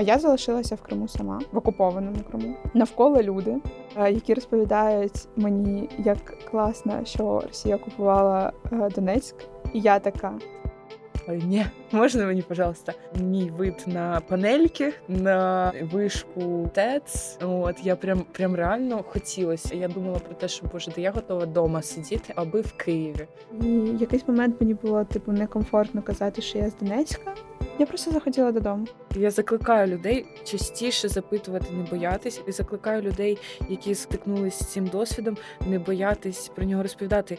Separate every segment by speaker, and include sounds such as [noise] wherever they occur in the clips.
Speaker 1: А я залишилася в Криму сама, в окупованому Криму. Навколо люди, е, які розповідають мені, як класно, що Росія окупувала е, Донецьк, і я така.
Speaker 2: Ой, ні, можна мені, пожалуйста, мій вид на панельки, на вишку ТЕЦ. От я прям прям реально хотілося. Я думала про те, що боже, де я готова вдома сидіти, аби в Києві.
Speaker 1: І якийсь момент мені було типу некомфортно казати, що я з Донецька. Я просто захотіла додому.
Speaker 2: Я закликаю людей частіше запитувати, не боятись, і закликаю людей, які стикнулися з цим досвідом, не боятись про нього розповідати.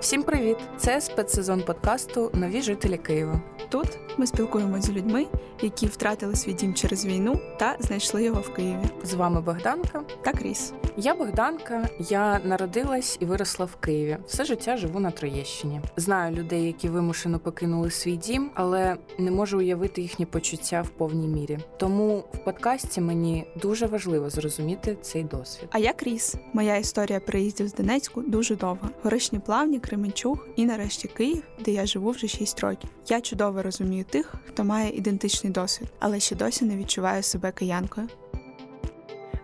Speaker 3: Всім привіт! Це спецсезон подкасту Нові жителі Києва.
Speaker 4: Тут ми спілкуємося з людьми, які втратили свій дім через війну та знайшли його в Києві.
Speaker 3: З вами Богданка
Speaker 4: та Кріс.
Speaker 3: Я Богданка. Я народилась і виросла в Києві. Все життя живу на Троєщині. Знаю людей, які вимушено покинули свій дім, але не можу уявити їхні почуття в повній мірі. Тому в подкасті мені дуже важливо зрозуміти цей досвід.
Speaker 4: А я Кріс. Моя історія приїздів з Донецьку дуже довга. Горишні плавні, Кременчуг і нарешті Київ, де я живу вже 6 років. Я чудово розумію тих, хто має ідентичний досвід, але ще досі не відчуваю себе киянкою.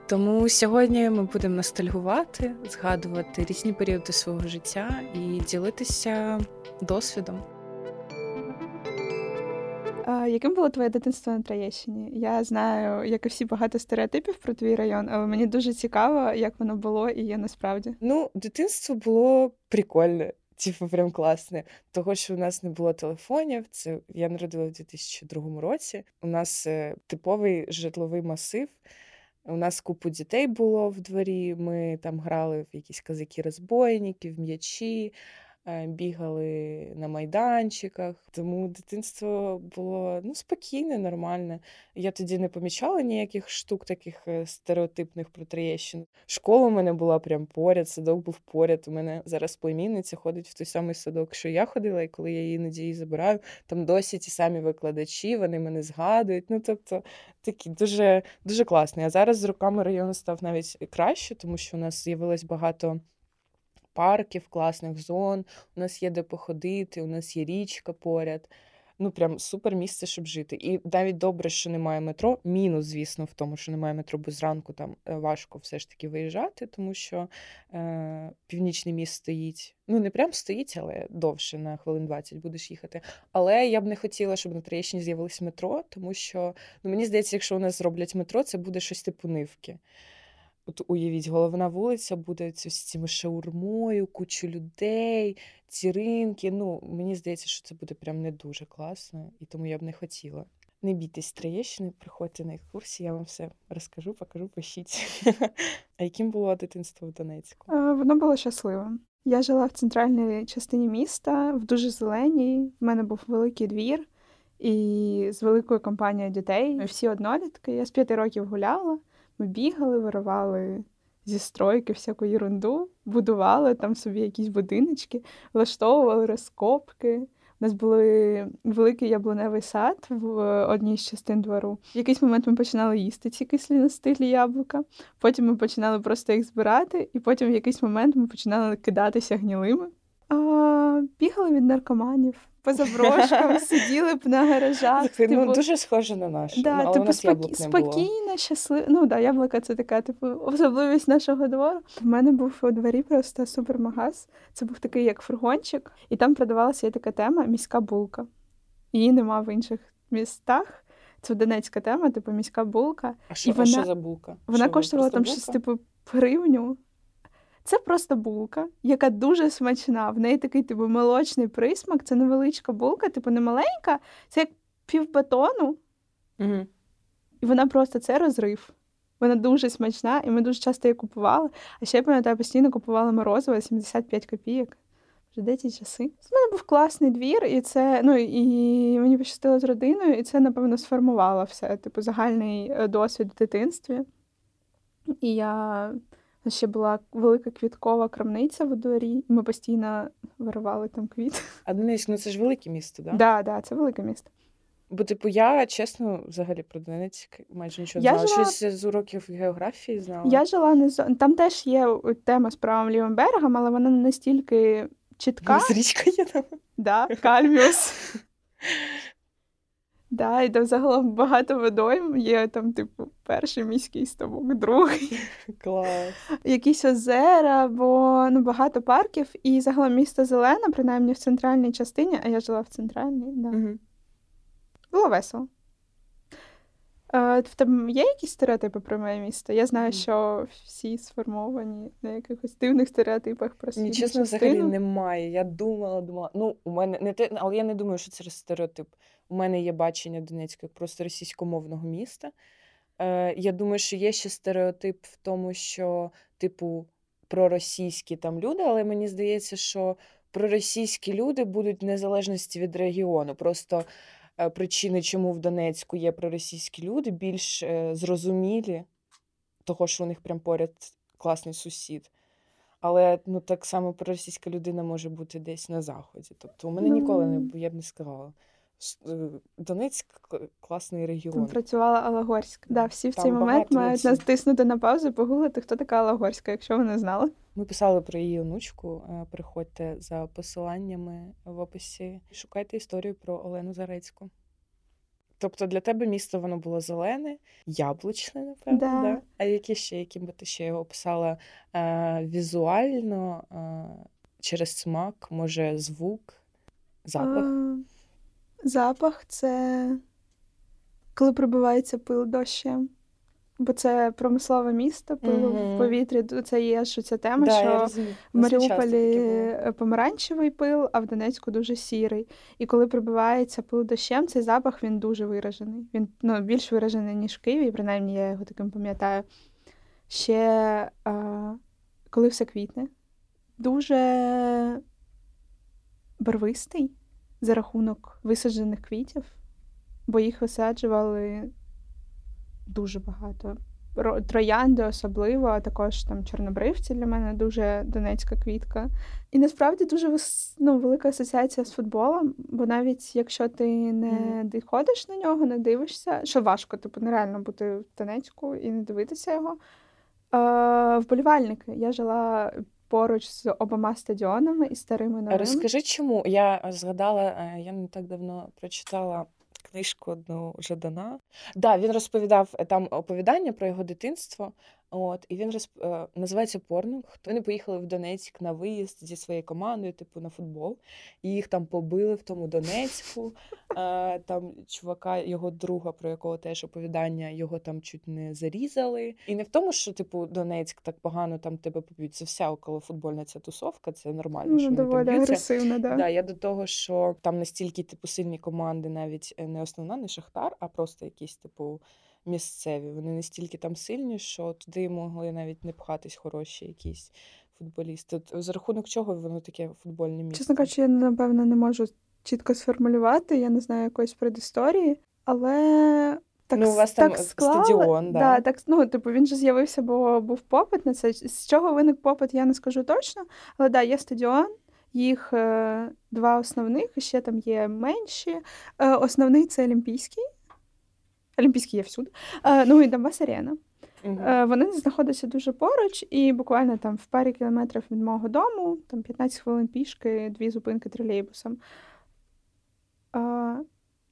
Speaker 2: Тому сьогодні ми будемо ностальгувати, згадувати різні періоди свого життя і ділитися досвідом.
Speaker 1: А, Яким було твоє дитинство на Троєщині? Я знаю, як і всі багато стереотипів про твій район, але мені дуже цікаво, як воно було і є насправді.
Speaker 2: Ну, дитинство було прикольне. Типу, прям класне. Того, що у нас не було телефонів, це я народила в 2002 році. У нас е, типовий житловий масив. У нас купу дітей було в дворі. Ми там грали в якісь казаки-розбойники, в м'ячі. Е, бігали на майданчиках. Тому дитинство було ну, спокійне, нормальне. Я тоді не помічала ніяких штук, таких е, стереотипних про Троєщину. Школа у мене була прям поряд, садок був поряд. У мене зараз племінниця ходить в той самий садок, що я ходила, і коли я її іноді її забираю, там досі ті самі викладачі, вони мене згадують. Ну, тобто, такі дуже дуже класний. А зараз з роками район став навіть краще, тому що у нас з'явилось багато парків, класних зон, у нас є де походити, у нас є річка поряд. Ну, прям супер місце, щоб жити. І навіть добре, що немає метро. Мінус, звісно, в тому, що немає метро, бо зранку там е, важко все ж таки виїжджати, тому що е, північний міст стоїть. Ну, не прям стоїть, але довше на хвилин 20 будеш їхати. Але я б не хотіла, щоб на Троєщині з'явилось метро, тому що ну, мені здається, якщо у нас зроблять метро, це буде щось типу нивки. От уявіть, головна вулиця буде з цими шаурмою, кучу людей, ці ринки. Ну, мені здається, що це буде прям не дуже класно, і тому я б не хотіла. Не бійтесь Троєщини, приходьте на екскурсії, я вам все розкажу, покажу, пишіть. [laughs] А яким було дитинство в Донецьку?
Speaker 1: Воно було щасливим. Я жила в центральній частині міста, в дуже зеленій. В мене був великий двір і з великою компанією дітей. Ми всі однолітки. Я з п'яти років гуляла. Ми бігали, виривали зі стройки всяку ерунду, будували там собі якісь будиночки, влаштовували розкопки. У нас був великий яблуневий сад в одній з частин двору. В якийсь момент ми починали їсти ці кислі настиглі яблука. Потім ми починали просто їх збирати, і потім в якийсь момент ми починали кидатися гнілими. А, Бігали від наркоманів по заброшкам, [laughs] сиділи б на гаражах.
Speaker 2: Це ну, типу, дуже схоже на наше.
Speaker 1: Да,
Speaker 2: але
Speaker 1: типу,
Speaker 2: у нас
Speaker 1: спокі... спокійно, щасливо. Ну да, яблука це така, типу, особливість нашого двору. В мене був у дворі просто супермагаз. Це був такий, як фургончик, і там продавалася така тема міська булка. Її нема в інших містах. Це донецька тема, типу міська булка.
Speaker 2: А що,
Speaker 1: і вона,
Speaker 2: а що за булка?
Speaker 1: Вона
Speaker 2: що,
Speaker 1: коштувала там
Speaker 2: булка?
Speaker 1: щось, типу, гривню. Це просто булка, яка дуже смачна. В неї такий типу молочний присмак. Це невеличка булка, типу не маленька, це як півбетону.
Speaker 2: Угу.
Speaker 1: І вона просто це розрив. Вона дуже смачна, і ми дуже часто її купували. А ще я пам'ятаю, постійно купувала морозиво 75 копійок. Вже де ті часи. У мене був класний двір, і це ну і мені пощастило з родиною, і це, напевно, сформувало все, типу, загальний е, досвід в дитинстві. І я Ще була велика квіткова крамниця в дворі, і ми постійно виривали там квіт.
Speaker 2: А Донецьк, ну це ж велике місто, так?
Speaker 1: Да? Так, да, да, це велике місто.
Speaker 2: Бо, типу, я чесно, взагалі про Донецьк майже нічого не знала. Жила... Щось з уроків географії знала.
Speaker 1: Я жила не з там теж є тема з правим лівим берегом, але вона не настільки чітка.
Speaker 2: З річка є там.
Speaker 1: Да, Кальміус. [laughs] Да, і там загалом багато водойм. Є там, типу, перший міський ставок, другий.
Speaker 2: Клас.
Speaker 1: Якісь озера, бо ну, багато парків, і загалом місто зелене, принаймні в центральній частині, а я жила в центральній. Да.
Speaker 2: Угу.
Speaker 1: Було весело. Е, В тебе є якісь стереотипи про моє місто? Я знаю, що всі сформовані на якихось дивних стереотипах про
Speaker 2: Ні,
Speaker 1: східну
Speaker 2: чесно, взагалі немає. Я думала, думала. Ну, у мене не те, але я не думаю, що це стереотип. У мене є бачення Донецька як просто російськомовного міста. Е, я думаю, що є ще стереотип в тому, що, типу, проросійські там люди, але мені здається, що проросійські люди будуть в незалежності від регіону. Просто е, причини, чому в Донецьку є проросійські люди, більш е, зрозумілі, того, що у них прям поряд класний сусід. Але ну так само проросійська людина може бути десь на заході. Тобто у мене ніколи не
Speaker 1: Ну.
Speaker 2: я б не сказала. Е, Донецьк класний
Speaker 1: Там
Speaker 2: регіон.
Speaker 1: працювала Алагорська. Да, всі в
Speaker 2: Там
Speaker 1: цей момент мають
Speaker 2: націй.
Speaker 1: натиснути на паузу погуглити, хто така Алагорська, якщо ви не знали.
Speaker 2: Ми писали про її онучку. е, Приходьте за посиланнями в описі. Шукайте історію про Олену Зарецьку. Тобто для тебе місто воно було зелене, яблучне, напевно.
Speaker 1: Да.
Speaker 2: Да. А які ще, яким би ти ще його описала е, візуально, е, через смак, може, звук, запах?
Speaker 1: А, запах це коли прибивається пил дощем. Бо це промислове місто, пило
Speaker 2: Мгм.
Speaker 1: в повітрі. Це є що ця тема,
Speaker 2: Да,
Speaker 1: що в Маріуполі е, помаранчевий пил, а в Донецьку дуже сірий. І коли прибивається пил дощем, цей запах він дуже виражений. Він ну, більш виражений, ніж в Києві, принаймні я його таким пам'ятаю. Ще а, коли все квітне, дуже барвистий за рахунок висаджених квітів, бо їх висаджували дуже багато. Ро- Троянди особливо, а також там чорнобривці для мене дуже донецька квітка. І насправді дуже ну, велика асоціація з футболом, бо навіть якщо ти не ходиш на нього, не дивишся, що важко, типу, нереально бути в Донецьку і не дивитися його. Е, вболівальники. Я жила поруч з обома стадіонами і старими новими.
Speaker 2: Розкажи, чому я згадала, е, я не так давно прочитала книжку одну Жадана. Да, він розповідав е, там оповідання про його дитинство. От, і він розп... е, називається Порнух. Вони поїхали в Донецьк на виїзд зі своєю командою, типу на футбол. І їх там побили в тому Донецьку. Е, Там чувака, його друга, про якого теж оповідання, його там чуть не зарізали. І не в тому, що типу Донецьк так погано там тебе поб'ють. Це вся околофутбольна ця тусовка, це нормально, що
Speaker 1: Ну,
Speaker 2: вони
Speaker 1: доволі
Speaker 2: б'ються.
Speaker 1: агресивно, да.
Speaker 2: Да, я до того, що там настільки типу сильні команди, навіть е, не основна, не Шахтар, а просто якісь, типу, місцеві. Вони настільки там сильні, що туди могли навіть не пхатись хороші якісь футболісти. От За рахунок чого воно таке футбольне місце?
Speaker 1: Чесно кажучи, я напевно не можу чітко сформулювати, я не знаю якоїсь предісторії, але так,
Speaker 2: Ну, у вас там,
Speaker 1: так
Speaker 2: е,
Speaker 1: склали,
Speaker 2: стадіон, да.
Speaker 1: да, так, ну, типу, він же з'явився, бо був попит на це. З чого виник попит, я не скажу точно. Але да, є стадіон, їх е, два основних, ще там є менші. Е, основний це Олімпійський. Олімпійський є всюди. Е, ну і Донбас Арена. Е, Вони знаходяться дуже поруч, і буквально там в парі кілометрів від мого дому, там 15 хвилин пішки, дві зупинки тролейбусом.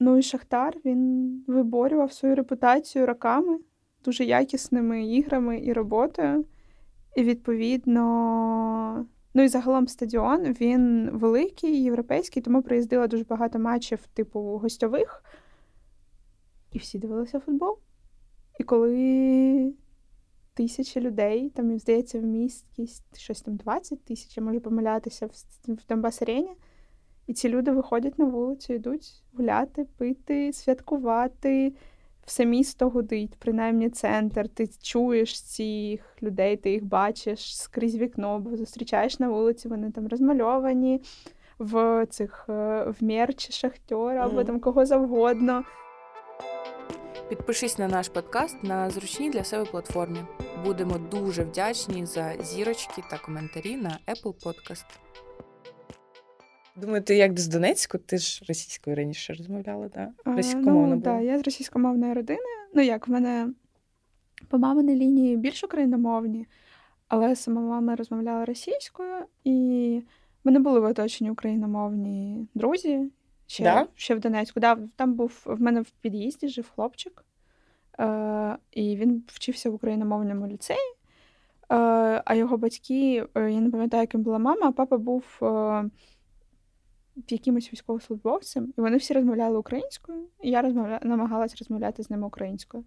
Speaker 1: Ну і Шахтар він виборював свою репутацію роками, дуже якісними іграми і роботою. І відповідно, ну і загалом стадіон він великий, європейський, тому приїздило дуже багато матчів, типу гостьових, і всі дивилися футбол. І коли тисячі людей, там, здається, в місті щось там 20 тисяч, я можу помилятися в, в Донбас Арені, і ці люди виходять на вулицю, йдуть гуляти, пити, святкувати. Все місто гудить, принаймні центр. Ти чуєш цих людей, ти їх бачиш скрізь вікно, бо зустрічаєш на вулиці, вони там розмальовані в цих е, в мерчі шахтера або там кого завгодно.
Speaker 3: Підпишись на наш подкаст на зручній для себе платформі. Будемо дуже вдячні за зірочки та коментарі на Apple Podcast.
Speaker 2: Думаю, ти як з Донецьку? Ти ж російською раніше розмовляла, так? Да? Російськомовна
Speaker 1: ну,
Speaker 2: була.
Speaker 1: да, я з російськомовної родини. Ну як в мене по маминій лінії більш україномовні, але сама мама розмовляла російською, і в мене були в оточенні україномовні друзі, Ще,
Speaker 2: Да?
Speaker 1: ще в Донецьку. Да, там був в мене в під'їзді жив хлопчик, е, і він вчився в україномовному ліцеї. Е, а його батьки, е, я не пам'ятаю, яким була мама, а папа був е, якимось військовослужбовцем, і вони всі розмовляли українською, і я розмовля... намагалась розмовляти з ними українською.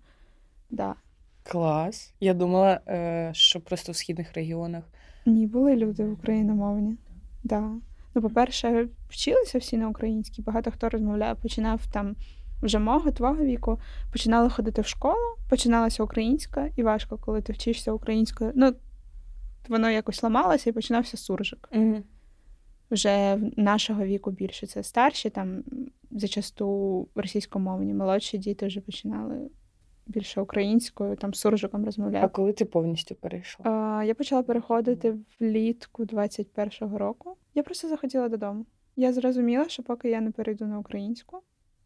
Speaker 1: Да.
Speaker 2: Клас. Я думала, е, що просто в східних регіонах.
Speaker 1: Ні, були люди україномовні. Да. Ну, по-перше, вчилися всі на українській. Багато хто розмовляє, починав там вже мого, твого віку, починали ходити в школу, починалася українська, і важко, коли ти вчишся українською. Ну, воно якось ламалося і починався суржик.
Speaker 2: Угу.
Speaker 1: Вже в нашого віку більше це старші, там зачасту російськомовні, молодші діти вже починали більше українською, там з суржиком
Speaker 2: А коли ти повністю перейшла?
Speaker 1: А, я почала переходити влітку 21-го року. Я просто захотіла додому. Я зрозуміла, що поки я не перейду на українську,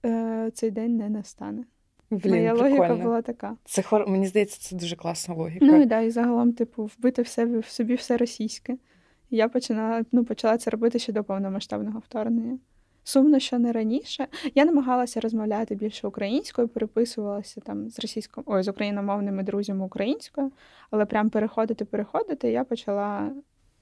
Speaker 1: е, цей день не настане.
Speaker 2: Блін,
Speaker 1: Моя
Speaker 2: прикольно.
Speaker 1: логіка була така.
Speaker 2: Це хор... Мені здається, це дуже класна логіка.
Speaker 1: Ну і да, і загалом, типу, вбити в себе в собі все російське. Я почала, ну, почала це робити ще до повномасштабного вторгнення. Сумно, що не раніше. Я намагалася розмовляти більше українською, переписувалася там з російсько... ой, з україномовними друзями українською, але прям переходити, переходити я почала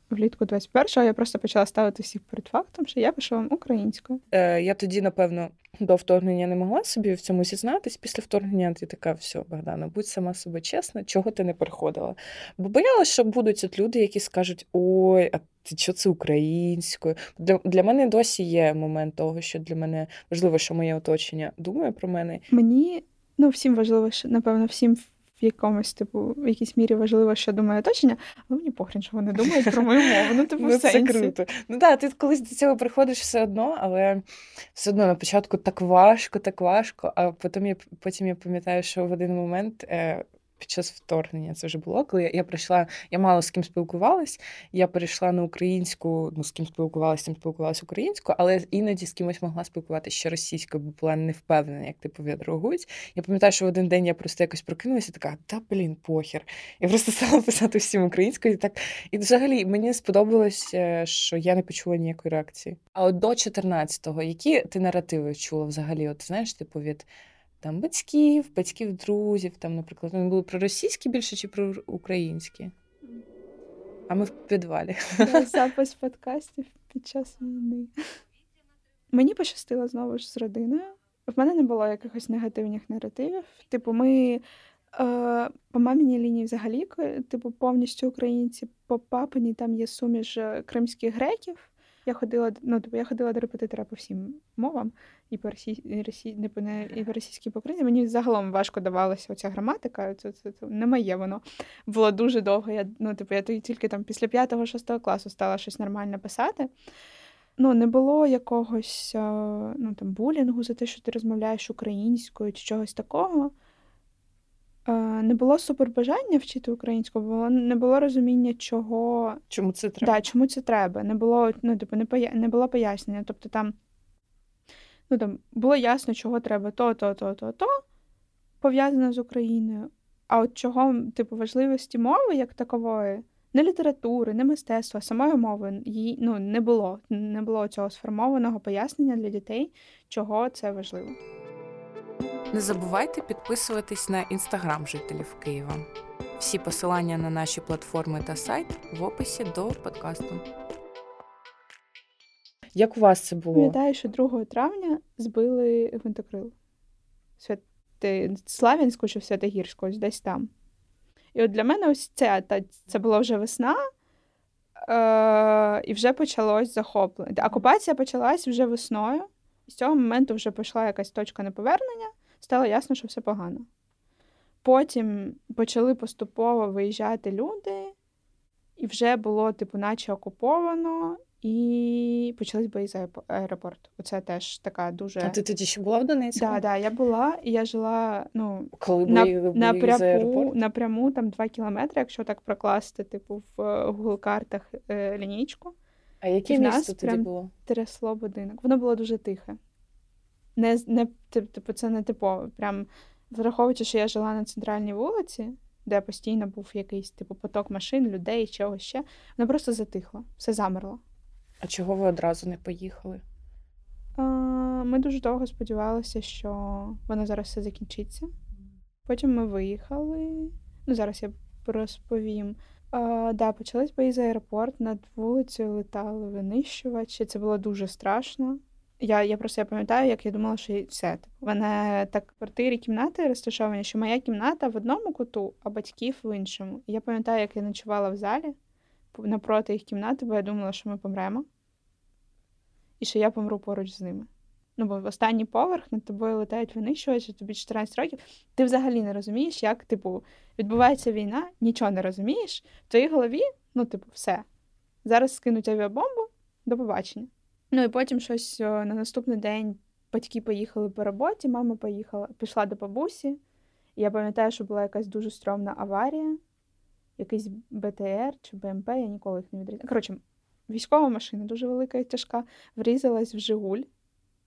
Speaker 1: влітку 21-го, я просто почала ставити всіх перед фактом, що я пишу вам українською.
Speaker 2: Е, я тоді, напевно, до вторгнення не могла собі в цьому зізнатись. Після вторгнення ти така, все, Богдана, будь сама собі чесна, чого ти не переходила. Бо боялася, що будуть от люди, які скажуть: ой, а ти що це українською? Для, для мене досі є момент того, що для мене важливо, що моє оточення думає про мене.
Speaker 1: Мені ну всім важливо, що напевно, всім в якомусь типу, в якійсь мірі важливо, що думає оточення, але мені похрін, що вони думають про мою мову. Ну, типу,
Speaker 2: Ну, це
Speaker 1: сенсі.
Speaker 2: круто. Ну так, ти колись до цього приходиш все одно, але все одно на початку так важко, так важко. А потім я потім я пам'ятаю, що в один момент. Е, під час вторгнення це вже було, коли я, я прийшла, я мало з ким спілкувалась, я перейшла на українську, ну з ким спілкувалася, з ким спілкувалася українською, але іноді з кимось могла спілкуватися ще російською, бо була не впевнена, як типу відреагують. Я пам'ятаю, що в один день я просто якось прокинулася, і така, та блін, похер. Я просто [laughs] стала писати всім українською. І так і взагалі мені сподобалось, е, що я не почула ніякої реакції. А от до 14-го, які ти наративи чула взагалі? От знаєш, типу від там батьків, батьків, друзів, там, наприклад, вони були про російські більше чи про українські? А ми в підвалі.
Speaker 1: Да, [laughs] запис подкастів під час війни. Мені пощастило знову ж з родиною. В мене не було якихось негативних наративів. Типу, ми е, по маміній лінії взагалі, типу, повністю українці, по папиній там є суміш е, кримських греків. Я ходила, ну, типу, я ходила до репетитора по всім мовам, і по росій, і, росій, і по російській, по українській. Мені загалом важко давалася оця граматика. Це, це, це не моє воно. Було дуже довго. Я, ну, типу, я тільки там після 5-6 класу стала щось нормально писати. Ну, не було якогось е, ну, там, булінгу за те, що ти розмовляєш українською чи чогось такого. Е, Не було супербажання вчити українську, було, не було розуміння, чого
Speaker 2: Чому це треба?
Speaker 1: Да, чому це треба? Не було, ну, типу, не, поя... не було пояснення. Тобто там, ну, там було ясно, чого треба то, то, то, то, то, пов'язано з Україною. А от чого, типу, важливості мови як такової, не літератури, не мистецтва, самої мови її ну, не було. Не було цього сформованого пояснення для дітей, чого це важливо.
Speaker 3: Не забувайте підписуватись на інстаграм жителів Києва. Всі посилання на наші платформи та сайт в описі до подкасту.
Speaker 2: Як у вас це було?
Speaker 1: Пам'ятаю, що 2 травня збили гвинтокрил. Святи... Славянську чи Святогірську, ось десь там. І от для мене ось це, та, це була вже весна, е- і вже почалось захоплення. Окупація почалась вже весною, і з цього моменту вже пішла якась точка неповернення, стало ясно, що все погано. Потім почали поступово виїжджати люди, і вже було, типу, наче окуповано, і почались бої за аеропорт. Оце теж така дуже.
Speaker 2: А ти тоді ще була в Донецьку?
Speaker 1: Да, да, я була, і я жила ну,
Speaker 2: Коли
Speaker 1: на,
Speaker 2: були, були за
Speaker 1: напряму,
Speaker 2: аеропорт?
Speaker 1: напряму там 2 кілометри, якщо так прокласти, типу, в е, Google картах е, лінійку,
Speaker 2: А яке місто тоді було?
Speaker 1: трясло будинок. Воно було дуже тихе. Не, не, типу, це не типово. Прям враховуючи, що я жила на центральній вулиці, де постійно був якийсь типу поток машин, людей, чогось ще, воно просто затихло, все замерло.
Speaker 2: А чого ви одразу не поїхали?
Speaker 1: Ми дуже довго сподівалися, що воно зараз все закінчиться. Потім ми виїхали. Ну, зараз я розповім. А, да, почались бої за аеропорт, над вулицею летали винищувачі. Це було дуже страшно. Я я просто я пам'ятаю, як я думала, що все. У мене так квартирі кімнати розташовані, що моя кімната в одному куту, а батьків в іншому. І я пам'ятаю, як я ночувала в залі напроти їх кімнати, бо я думала, що ми помремо, і що я помру поруч з ними. Ну, бо в останній поверх над тобою летають винищувачі, тобі 14 років. Ти взагалі не розумієш, як, типу, відбувається війна, нічого не розумієш. В твоїй голові, ну, типу, все. Зараз скинуть авіабомбу, до побачення. Ну і потім щось на наступний день батьки поїхали по роботі, мама поїхала, пішла до бабусі. І я пам'ятаю, що була якась дуже стрьомна аварія, якийсь БТР чи БМП, я ніколи їх не відрізняла. Коротше, військова машина дуже велика і тяжка, врізалась в Жигуль,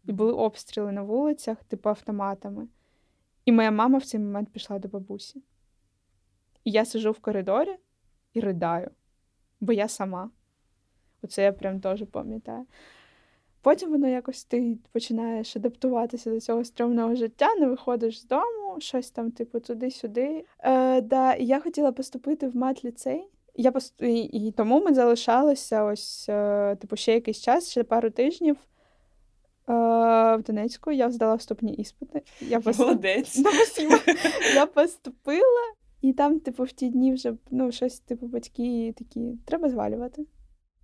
Speaker 1: і були обстріли на вулицях, типу автоматами. І моя мама в цей момент пішла до бабусі. І я сижу в коридорі і ридаю, бо я сама. Оце я прям теж пам'ятаю. Потім воно якось ти починаєш адаптуватися до цього стрьомного життя, не виходиш з дому, щось там, типу, туди-сюди. Е, да, І я хотіла поступити в мат-ліцей. Я пост... і, і тому ми залишалися ось, е, типу, ще якийсь час, ще пару тижнів. Е, в Донецьку я здала вступні іспити. Я
Speaker 2: поступ... Молодець. [laughs]
Speaker 1: Я поступила, і там, типу, в ті дні вже ну, щось, типу, батьки такі, треба звалювати.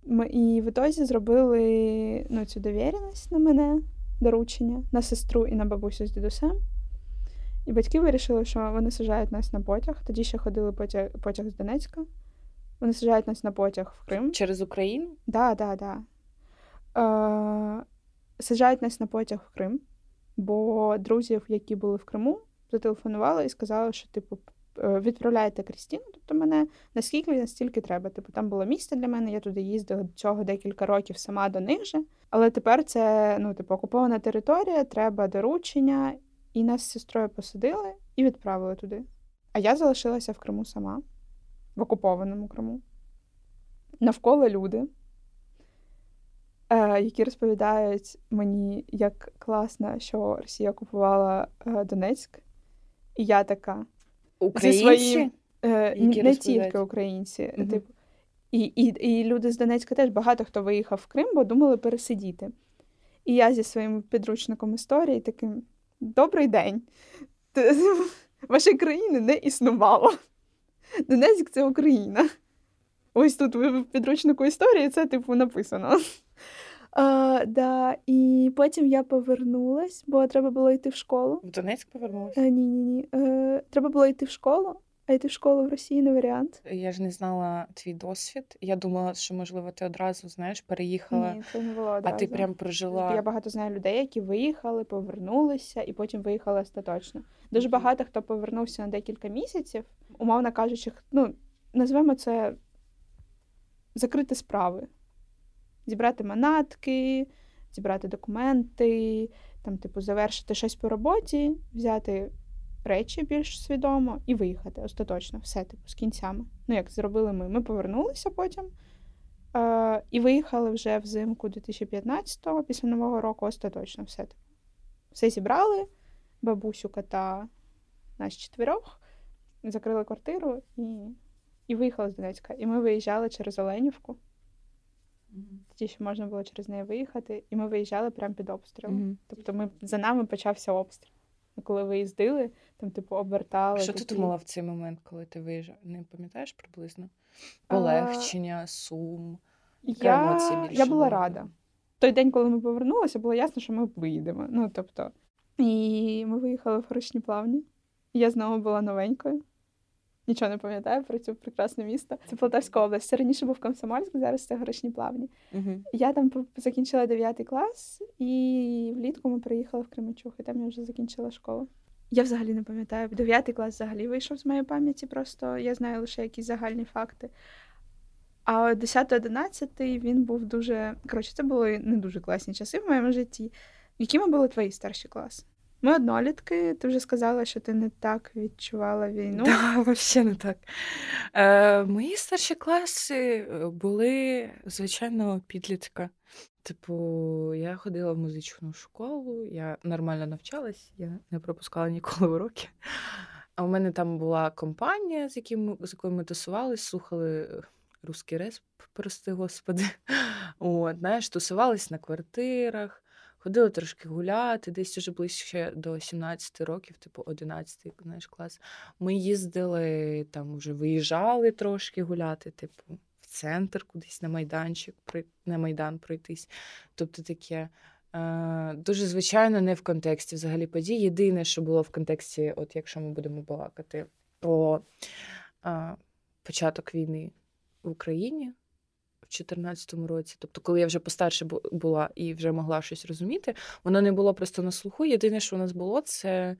Speaker 1: Ми і в ітозі зробили ну, цю довіреність на мене, доручення, на сестру і на бабусю з дідусем. І батьки вирішили, що вони сажають нас на потяг. Тоді ще ходили потяг, потяг з Донецька. Вони сажають нас на потяг в Крим.
Speaker 2: Через Україну?
Speaker 1: Так, да, так, да, так. Да. Е, Саджають нас на потяг в Крим, бо друзів, які були в Криму, зателефонували і сказали, що, типу, відправляєте Крістіну, тобто мене наскільки настільки треба. Типу, там було місце для мене, я туди їздила до цього декілька років сама до них же. Але тепер це ну, типу, окупована територія, треба доручення, і нас з сестрою посадили і відправили туди. А я залишилася в Криму сама, в окупованому Криму. Навколо люди, е, які розповідають мені, як класно, що Росія окупувала е, Донецьк. І я така.
Speaker 2: Українці? Свої,
Speaker 1: е, не тільки українці. Угу. Типу, і, і, і люди з Донецька теж багато хто виїхав в Крим, бо думали пересидіти. І я зі своїм підручником історії таким: добрий день. [laughs] Вашої країни не існувало. Донецьк це Україна. Ось тут в підручнику історії це, типу, написано. А, да. І потім я повернулась, бо треба було йти в школу.
Speaker 2: В Донецьк повернулася?
Speaker 1: Ні, ні, ні. Е, Треба було йти в школу, а йти в школу в Росії не варіант.
Speaker 2: Я ж не знала твій досвід. Я думала, що, можливо, ти одразу знаєш, переїхала.
Speaker 1: Ні, це не було одразу.
Speaker 2: А ти прям прожила.
Speaker 1: Я багато знаю людей, які виїхали, повернулися і потім виїхали остаточно. Дуже багато хто повернувся на декілька місяців, умовно кажучи, ну, назвемо це закрити справи зібрати манатки, зібрати документи, там, типу, завершити щось по роботі, взяти речі більш свідомо і виїхати остаточно, все, типу, з кінцями. Ну, як зробили ми. Ми повернулися потім е- і виїхали вже взимку 2015-го, після Нового року, остаточно все. Типу. Все зібрали, бабусю кота нас четверох, закрили квартиру і і виїхали з Донецька. І ми виїжджали через Оленівку. Тоді ще можна було через неї виїхати, і ми виїжджали прямо під обстрілом. Mm-hmm. Тобто ми за нами почався обстріл. І коли виїздили, там, типу, обертали.
Speaker 2: Що такі... ти думала в цей момент, коли ти виїжджав? Не пам'ятаєш приблизно? Полегчення, а... сум,
Speaker 1: я... емоції більше? Я була рада. Той день, коли ми повернулися, було ясно, що ми виїдемо. Ну, тобто, і ми виїхали в Хорошні плавні. Я знову була новенькою нічого не пам'ятаю про цю прекрасне місто. Це Полтавська область. Це раніше був Комсомольськ, зараз це горішні плавні.
Speaker 2: Uh-huh.
Speaker 1: Я там закінчила 9 клас, і влітку ми приїхали в Кременчуг, і там я вже закінчила школу. Я взагалі не пам'ятаю. 9 клас взагалі вийшов з моєї пам'яті, просто я знаю лише якісь загальні факти. А 10-11 він був дуже. Коротше, це були не дуже класні часи в моєму житті. Якими були твої старші класи? Ми однолітки, ти вже сказала, що ти не так відчувала війну.
Speaker 2: Так, да, [laughs] взагалі не так. Е, Мої старші класи е, були, звичайно, підлітка. Типу, я ходила в музичну школу, я нормально навчалась, я не пропускала ніколи уроки. А у мене там була компанія, з яким, з якою ми тусувались, слухали русський респ, прости господи. [laughs] От, знаєш, тусувались на квартирах, ходили трошки гуляти, десь уже ближче до 17 років, типу 11 знаєш, клас. Ми їздили там, вже виїжджали трошки гуляти, типу, в центр кудись на майданчик, на майдан пройтись. Тобто таке. Дуже звичайно, не в контексті взагалі подій. Єдине, що було в контексті, от якщо ми будемо балакати про а, початок війни в Україні в 2014 році, тобто, коли я вже постарше була і вже могла щось розуміти, воно не було просто на слуху. Єдине, що у нас було, це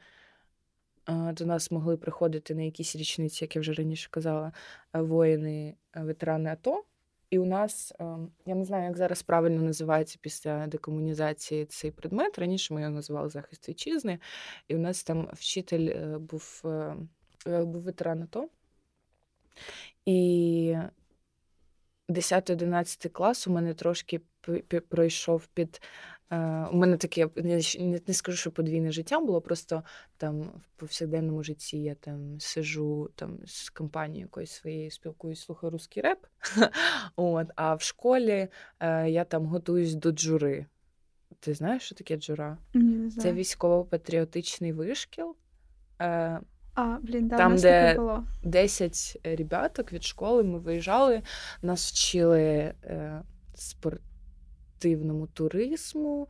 Speaker 2: до нас могли приходити на якісь річниці, як я вже раніше казала, воїни, ветерани АТО. І у нас, я не знаю, як зараз правильно називається після декомунізації цей предмет. Раніше ми його називали захист вітчизни, і у нас там вчитель е, був е, е, був ветеран АТО. І 10-11 клас у мене трошки пройшов під Е, у мене таке не, не скажу, що подвійне життя було, просто там в повсякденному житті я там сижу там з компанією якоюсь своєю спілкуюсь, слухаю русський реп. [laughs] От, А в школі е, я там готуюсь до джури. Ти знаєш, що таке джура?
Speaker 1: Не знаю.
Speaker 2: Це військово-патріотичний вишкіл.
Speaker 1: Е, а, блін, да,
Speaker 2: Там,
Speaker 1: нас
Speaker 2: де
Speaker 1: було.
Speaker 2: 10 ребяток від школи ми виїжджали, нас вчили е, спортивному туризму,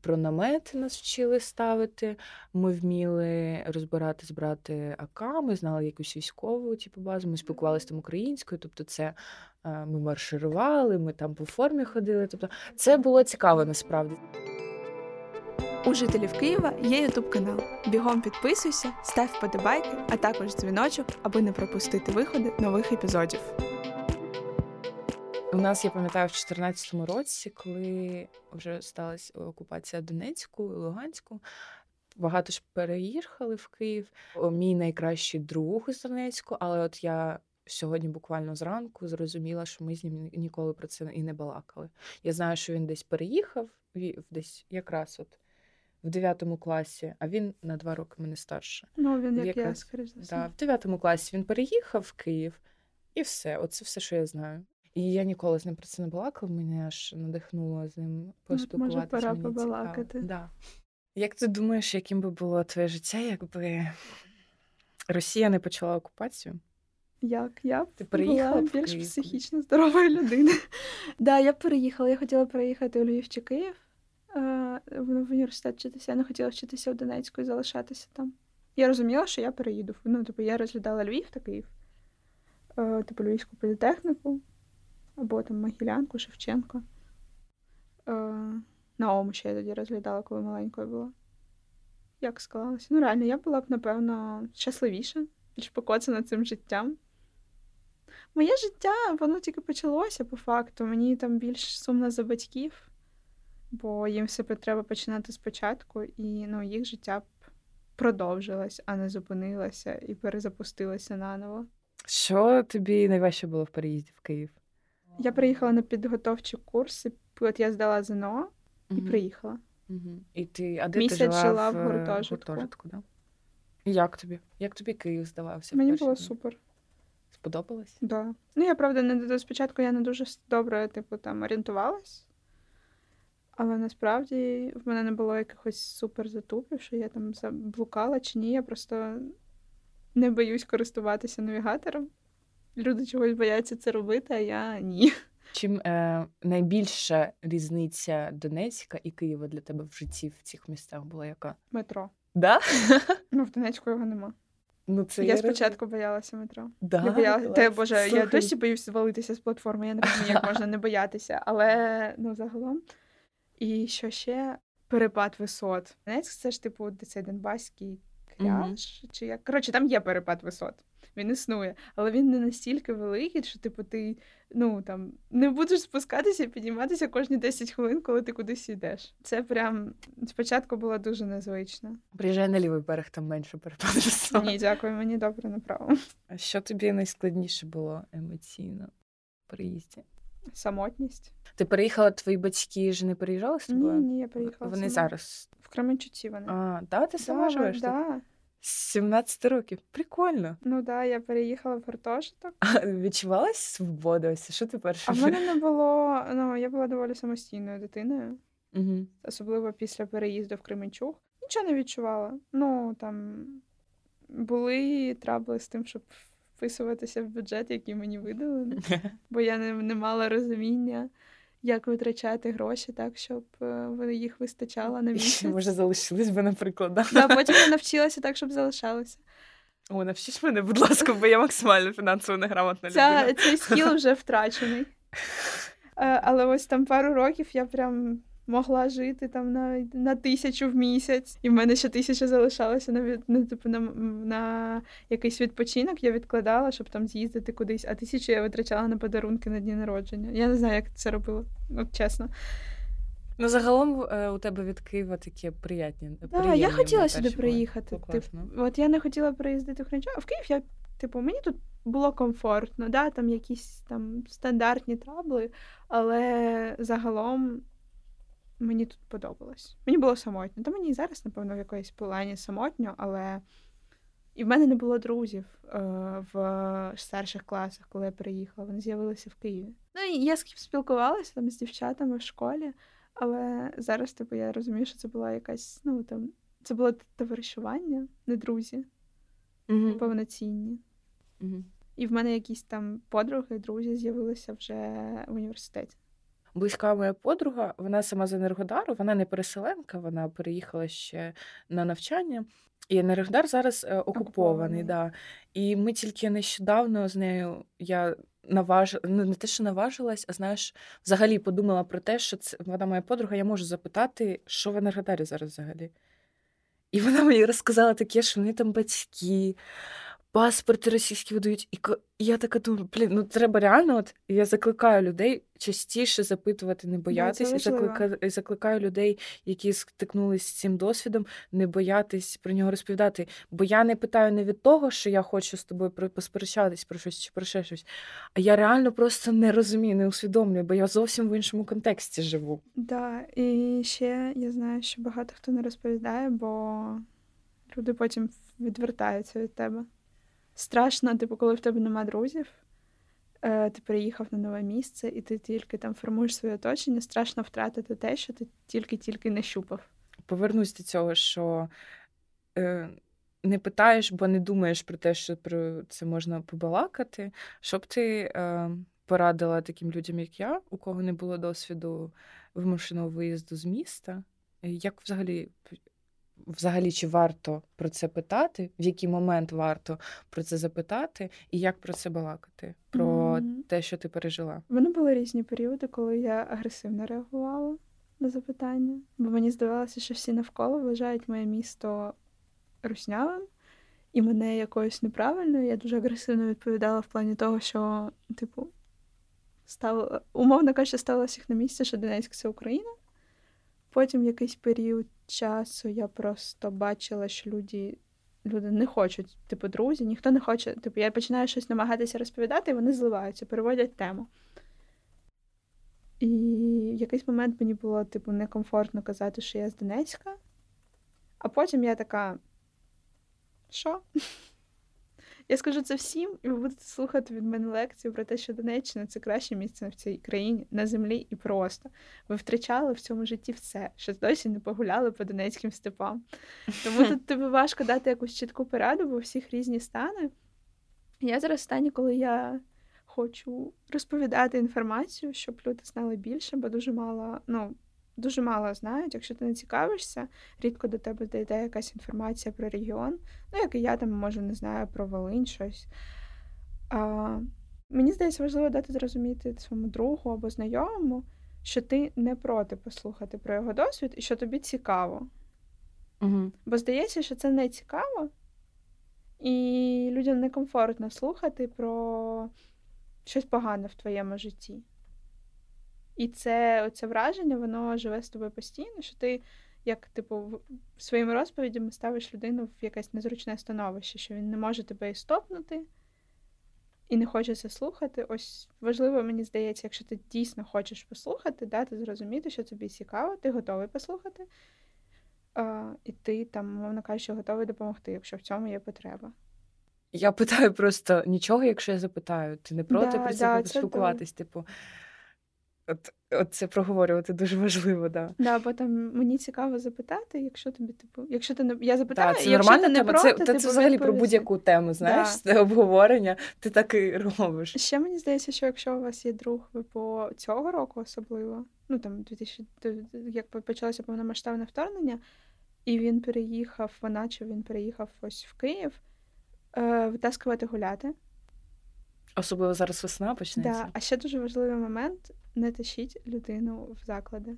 Speaker 2: про намети нас вчили ставити. Ми вміли розбиратись, брати АК, ми знали якусь військову типу, базу, ми спілкувалися там українською, тобто це ми марширували, ми там по формі ходили. Тобто це було цікаво насправді.
Speaker 4: У жителів Києва є ютуб канал. Бігом підписуйся, став вподобайки, а також дзвіночок, аби не пропустити виходи нових епізодів.
Speaker 2: У нас я пам'ятаю в 2014 році, коли вже сталася окупація Донецьку і Луганську. Багато ж переїхали в Київ. Мій найкращий друг з Донецьку, але от я сьогодні буквально зранку зрозуміла, що ми з ним ніколи про це і не балакали. Я знаю, що він десь переїхав, десь якраз от в 9 класі, а він на два роки мене старше.
Speaker 1: Ну, він як якраз, я, скоріше.
Speaker 2: Да, в 9 класі він переїхав в Київ, і все. Оце все, що я знаю. І я ніколи з ним про це не балакала, мене аж надихнуло з ним поспілкуватися.
Speaker 1: Може, пора побалакати.
Speaker 2: Да. Як ти думаєш, яким би було твоє життя, якби Росія не почала окупацію?
Speaker 1: Як? Я
Speaker 2: ти переїхала
Speaker 1: була більш психічно здоровою людиною. [laughs] Да, я переїхала. Я хотіла переїхати у Львів чи Київ в університет вчитися. Я не хотіла вчитися в Донецьку і залишатися там. Я розуміла, що я переїду. Ну, типу, я розглядала Львів та Київ, е, типу Львівську політехніку або там Могилянку, Шевченко. Е, Наому ще я тоді розглядала, коли маленькою була. Як склалося? Ну, реально, я була б, напевно, щасливіша, більш покоцана цим життям. Моє життя, воно тільки почалося по факту. Мені там більш сумно за батьків, бо їм все треба починати спочатку, і ну, їх життя б продовжилось, а не зупинилося і перезапустилося наново.
Speaker 2: Що тобі найважче було в переїзді в Київ?
Speaker 1: Я приїхала на підготовчі курси. От я здала ЗНО і mm приїхала.
Speaker 2: mm І ти, а де
Speaker 1: Місяць
Speaker 2: ти жила,
Speaker 1: жила
Speaker 2: в
Speaker 1: гуртожитку.
Speaker 2: гуртожитку да? Як тобі? Як тобі Київ здавався?
Speaker 1: Мені було супер.
Speaker 2: Сподобалось?
Speaker 1: Так. Да. Ну, я правда, не спочатку я не дуже добре, типу, там орієнтувалась, але насправді в мене не було якихось супер затупів, що я там заблукала чи ні. Я просто не боюсь користуватися навігатором люди чогось бояться це робити, а я ні.
Speaker 2: Чим е, найбільша різниця Донецька і Києва для тебе в житті в цих містах була яка?
Speaker 1: Метро.
Speaker 2: Да?
Speaker 1: Ну, в Донецьку його нема.
Speaker 2: Ну, це
Speaker 1: Я спочатку боялася метро.
Speaker 2: Да,
Speaker 1: я боялася. Та, Боже,
Speaker 2: Слухай.
Speaker 1: я досі боюсь звалитися з платформи, я не розумію, як можна не боятися. Але ну, загалом. І що ще? Перепад висот. Донецьк це ж, типу, цей Донбаський кряж. Mm-hmm. Чи як? Коротше, там є перепад висот він існує, але він не настільки великий, що типу ти ну там не будеш спускатися і підніматися кожні 10 хвилин, коли ти кудись йдеш. Це прям спочатку було дуже незвично.
Speaker 2: Приїжджай на лівий берег, там менше перепаду.
Speaker 1: Ні, дякую, мені добре направо.
Speaker 2: А що тобі найскладніше було емоційно в приїзді?
Speaker 1: Самотність.
Speaker 2: Ти переїхала, твої батьки ж не переїжджали з тобою?
Speaker 1: Ні, ні, я приїхала.
Speaker 2: Вони
Speaker 1: сама.
Speaker 2: зараз.
Speaker 1: В Кременчуці вони.
Speaker 2: А, да, ти сама
Speaker 1: да,
Speaker 2: живеш?
Speaker 1: Да.
Speaker 2: З 17 років. Прикольно.
Speaker 1: Ну так, да, я переїхала в гуртожиток.
Speaker 2: А відчувалась свобода? Ось Що ти перше?
Speaker 1: А в мене не було. Ну, я була доволі самостійною дитиною,
Speaker 2: Угу.
Speaker 1: особливо після переїзду в Кременчуг. Нічого не відчувала. Ну там були трабли з тим, щоб вписуватися в бюджет, який мені видали, [laughs] бо я не, не мала розуміння, як витрачати гроші так, щоб е, їх вистачало на місяць.
Speaker 2: може, залишились би, наприклад. Да?
Speaker 1: Да, потім я навчилася так, щоб залишалося.
Speaker 2: О, навчиш мене, будь ласка, бо я максимально фінансово неграмотна людина.
Speaker 1: Ця, цей скіл вже втрачений. [laughs] Е, Але ось там пару років я прям могла жити там на, на тисячу в місяць, і в мене ще тисяча залишалася на, від, ну, типу, на, на якийсь відпочинок. Я відкладала, щоб там з'їздити кудись, а тисячу я витрачала на подарунки на дні народження. Я не знаю, як це робила, от чесно.
Speaker 2: Ну, загалом е, у тебе від Києва такі приятні.
Speaker 1: Да, я хотіла сюди приїхати. Тип, от я не хотіла приїздити в Кременчуг, а в Київ я, типу, мені тут було комфортно, да, там якісь там стандартні трабли, але загалом мені тут подобалось. Мені було самотньо. Та мені і зараз, напевно, в якоїсь плані самотньо, але і в мене не було друзів е, в старших класах, коли я приїхала. Вони з'явилися в Києві. Ну, і я спілкувалася там з дівчатами в школі, але зараз, типу, я розумію, що це була якась, ну там, це було товаришування, не друзі,
Speaker 2: Мгм.
Speaker 1: повноцінні.
Speaker 2: Мгм.
Speaker 1: І в мене якісь там подруги, друзі з'явилися вже в університеті.
Speaker 2: Близька моя подруга, вона сама з Енергодару, вона не переселенка, вона переїхала ще на навчання. І Енергодар зараз е, окупований,
Speaker 1: Окупований.
Speaker 2: да. І ми тільки нещодавно з нею я наваж... ну, не те, що наважилась, а знаєш, взагалі подумала про те, що це вона моя подруга, я можу запитати, що в Енергодарі зараз взагалі. І вона мені розказала таке, що вони там батьки, паспорти російські видають. І я така думаю, блін, ну треба реально. От я закликаю людей частіше запитувати, не боятись, і закликаю, закликаю людей, які стикнулися з цим досвідом, не боятись про нього розповідати. Бо я не питаю не від того, що я хочу з тобою посперечатись про щось чи про ще щось, а я реально просто не розумію, не усвідомлюю, бо я зовсім в іншому контексті живу.
Speaker 1: Да, і ще я знаю, що багато хто не розповідає, бо люди потім відвертаються від тебе. Страшно, типу, коли в тебе нема друзів, е, ти переїхав на нове місце, і ти тільки там формуєш своє оточення, страшно втратити те, що ти тільки-тільки нащупав.
Speaker 2: повернусь до цього, що е, не питаєш, бо не думаєш про те, що про це можна побалакати. Що б ти е, порадила таким людям, як я, у кого не було досвіду вимушеного виїзду з міста? Як взагалі, взагалі чи варто про це питати? В який момент варто про це запитати, і як про це балакати? Про
Speaker 1: Мгм.
Speaker 2: те, що ти пережила?
Speaker 1: В мене були різні періоди, коли я агресивно реагувала на запитання, бо мені здавалося, що всі навколо вважають моє місто руснявим і мене якоюсь неправильною. Я дуже агресивно відповідала в плані того, що, типу, став... умовно кажучи, ставилася їх на місце, що Донецьк це Україна. Потім якийсь період часу я просто бачила, що люди, люди не хочуть, типу, друзі, ніхто не хоче. Типу, я починаю щось намагатися розповідати, і вони зливаються, переводять тему. І в якийсь момент мені було, типу, некомфортно казати, що я з Донецька. А потім я така. Що? Я скажу це всім, і ви будете слухати від мене лекцію про те, що Донеччина це краще місце в цій країні на землі і просто. Ви втрачали в цьому житті все, що досі не погуляли по донецьким степам. Тому [laughs] тут тобі важко дати якусь чітку пораду, бо у всіх різні стани. Я зараз в стані, коли я хочу розповідати інформацію, щоб люди знали більше, бо дуже мало, ну, дуже мало знають. Якщо ти не цікавишся, рідко до тебе дійде якась інформація про регіон. Ну, як і я там, може, не знаю про Волинь щось. А, мені здається, важливо дати зрозуміти своєму другу або знайомому, що ти не проти послухати про його досвід і що тобі цікаво.
Speaker 2: Угу.
Speaker 1: Бо здається, що це не цікаво, і людям некомфортно слухати про щось погане в твоєму житті. І це оце враження, воно живе з тобою постійно, що ти, як типу, в- своїми розповідями ставиш людину в якесь незручне становище, що він не може тебе і стопнути, і не хочеться слухати. Ось важливо, мені здається, якщо ти дійсно хочеш послухати, дати зрозуміти, що тобі цікаво, ти готовий послухати. А, І ти там, мовно кажучи, готовий допомогти, якщо в цьому є потреба.
Speaker 2: Я питаю просто нічого, якщо я запитаю, ти не проти
Speaker 1: Да,
Speaker 2: про це
Speaker 1: да, це
Speaker 2: поспілкуватись? Типу, от, от це проговорювати дуже важливо, да.
Speaker 1: Да, бо там мені цікаво запитати, якщо тобі, типу, якщо ти не я запитаю,
Speaker 2: Так, це
Speaker 1: якщо ти не
Speaker 2: тема.
Speaker 1: проти,
Speaker 2: Це, та
Speaker 1: типу,
Speaker 2: це взагалі про будь-яку тему, знаєш,
Speaker 1: Да.
Speaker 2: це обговорення, ти так і робиш.
Speaker 1: Ще мені здається, що якщо у вас є друг ВПО цього року особливо, ну там 2000, як почалося повномасштабне вторгнення, і він переїхав, вона чи він переїхав ось в Київ, е, витаскувати гуляти.
Speaker 2: Особливо зараз весна почнеться.
Speaker 1: Да. А ще дуже важливий момент: не тащіть людину в заклади,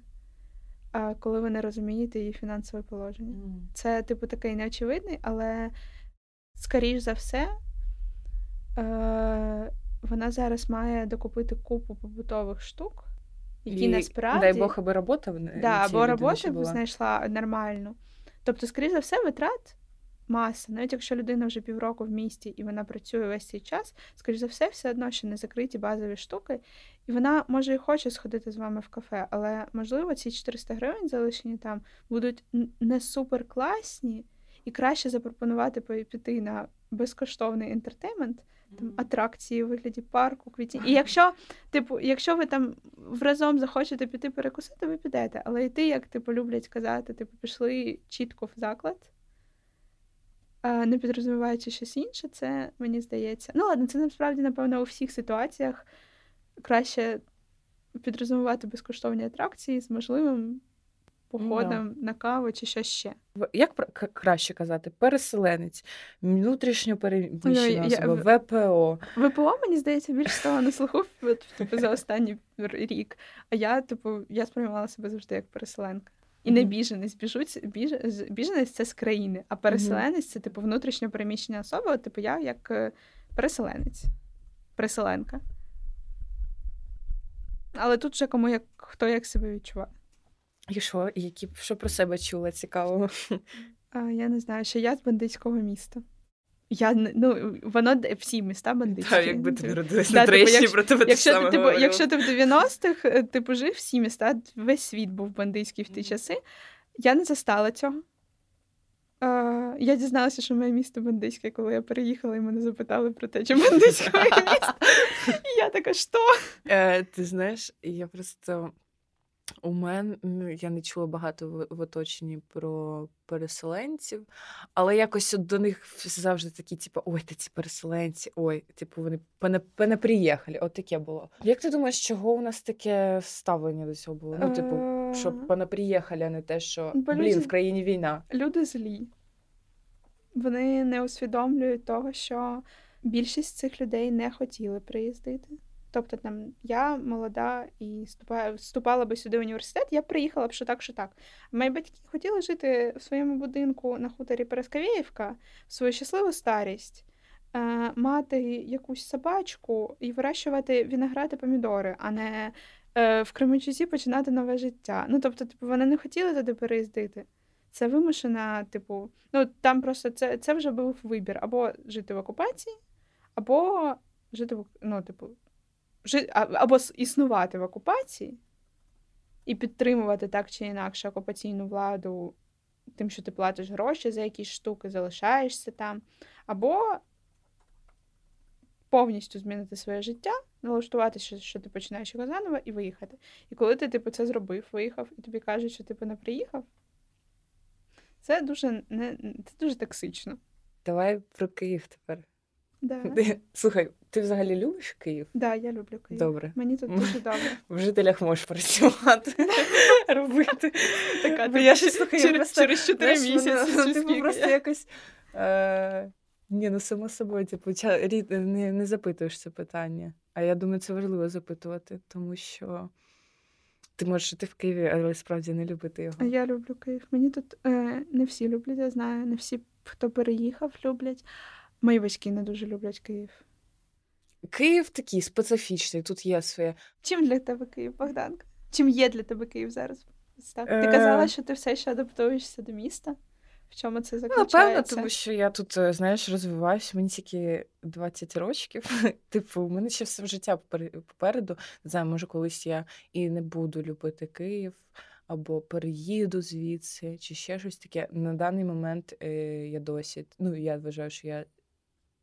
Speaker 1: коли ви не розумієте її фінансове положення.
Speaker 2: М.
Speaker 1: Це, типу, такий неочевидний, але скоріш за все, е, вона зараз має докупити купу побутових штук, які
Speaker 2: І,
Speaker 1: насправді
Speaker 2: Дай Бог, аби робота в
Speaker 1: да, або
Speaker 2: ще
Speaker 1: б знайшла нормальну. Тобто, скоріш за все, витрат маса. Навіть якщо людина вже півроку в місті і вона працює весь цей час, скоріш за все, все одно ще не закриті базові штуки. І вона може і хоче сходити з вами в кафе, але можливо ці 400 гривень залишені там будуть не супер класні, і краще запропонувати піти на безкоштовний ентертеймент, там атракції у вигляді парку, квітів. І якщо, типу, якщо ви там разом захочете піти перекусити, ви підете. Але йти, як типу, люблять казати, типу, пішли чітко в заклад, не підрозуміваючи щось інше, це мені здається. Ну ладно, це насправді, напевно, у всіх ситуаціях краще підрозумувати безкоштовні атракції з можливим походом на каву чи щось ще.
Speaker 2: Як краще казати? Переселенець, внутрішньо переміщена
Speaker 1: Ну, я-
Speaker 2: особа,
Speaker 1: в-
Speaker 2: ВПО.
Speaker 1: ВПО, мені здається, більш стало на слуху типу, за останній рік. А я, типу, я сприймала себе завжди як переселенка. І не біженець. Біжуть, біж, біженець це з країни, а переселенець це, типу, внутрішньо переміщення особа. Типу, я як е, переселенець, переселенка. Але тут вже кому як хто як себе відчуває.
Speaker 2: І що? Які, що про себе чула цікавого?
Speaker 1: Я не знаю, що я з бандитського міста. Я ну, воно всі міста бандитські.
Speaker 2: Та, якби ти народилась на
Speaker 1: типу,
Speaker 2: Троєщині, про тебе те
Speaker 1: Якщо
Speaker 2: саме
Speaker 1: ти, типу, якщо ти в 90-х е, типу, жив всі міста, весь світ був бандитський в ті часи. Я не застала цього. Е, я дізналася, що моє місто бандитське, коли я переїхала, і мене запитали про те, чи бандитське моє [laughs] місто. І я така, що?
Speaker 2: Е, ти знаєш, я просто у мене ну, я не чула багато в, в оточенні про переселенців, але якось от до них завжди такі, типу, ой, та ці переселенці, ой, типу, вони пане. От таке було. Як ти думаєш, чого у нас таке ставлення до цього було? Ну, типу, що
Speaker 1: Е,
Speaker 2: пане приїхали, а не те, що
Speaker 1: Бо
Speaker 2: блін,
Speaker 1: люди-
Speaker 2: в країні війна.
Speaker 1: Люди злі. Вони не усвідомлюють того, що більшість цих людей не хотіли приїздити. Тобто, там я молода і вступала би сюди в університет, я приїхала б що так, що так. Мої батьки хотіли жити в своєму будинку на хуторі Перескавєєвка в свою щасливу старість, е, мати якусь собачку і вирощувати виноград і помідори, а не е, в Кременчузі починати нове життя. Ну, тобто, типу, вони не хотіли туди переїздити. Це вимушена, типу, ну там просто це, це вже був вибір або жити в окупації, або жити в ну, типу, або існувати в окупації і підтримувати так чи інакше окупаційну владу тим, що ти платиш гроші за якісь штуки, залишаєшся там, або повністю змінити своє життя, налаштувати, що, що ти починаєш його заново і виїхати. І коли ти, типу, це зробив, виїхав, і тобі кажуть, що типу не приїхав, це дуже не це дуже токсично.
Speaker 2: Давай про Київ тепер.
Speaker 1: Да. [laughs]
Speaker 2: Слухай, ти взагалі любиш Київ?
Speaker 1: Да, я люблю Київ.
Speaker 2: Добре.
Speaker 1: Мені тут [laughs] дуже добре.
Speaker 2: В жителях можеш працювати, [laughs] робити.
Speaker 1: Така,
Speaker 2: Бо я [laughs] щось слухаю,
Speaker 1: через-
Speaker 2: просто,
Speaker 1: через чотири
Speaker 2: знаєш,
Speaker 1: місяці,
Speaker 2: ну, Типу просто якось. Е, ні, ну само собою, типу, ча- рід- не, не запитуєш це питання. А я думаю, це важливо запитувати, тому що ти можеш жити в Києві, але справді не любити його.
Speaker 1: Я люблю Київ. Мені тут е, не всі люблять, я знаю, не всі, хто переїхав, люблять. Мої батьки не дуже люблять Київ.
Speaker 2: Київ такий специфічний, тут є своє.
Speaker 1: Чим для тебе Київ, Богданка? Чим є для тебе Київ зараз? Ти
Speaker 2: Е.
Speaker 1: казала, що ти все ще адаптуєшся до міста. В чому це
Speaker 2: Ну,
Speaker 1: заключається?
Speaker 2: напевно, тому що я тут, е, знаєш, розвиваюся, мені тільки 20 років. [laughs] Типу, у мене ще все життя попереду. Не знаю, може, колись я і не буду любити Київ, або переїду звідси, чи ще щось таке. На даний момент е, я досі, ну, я вважаю, що я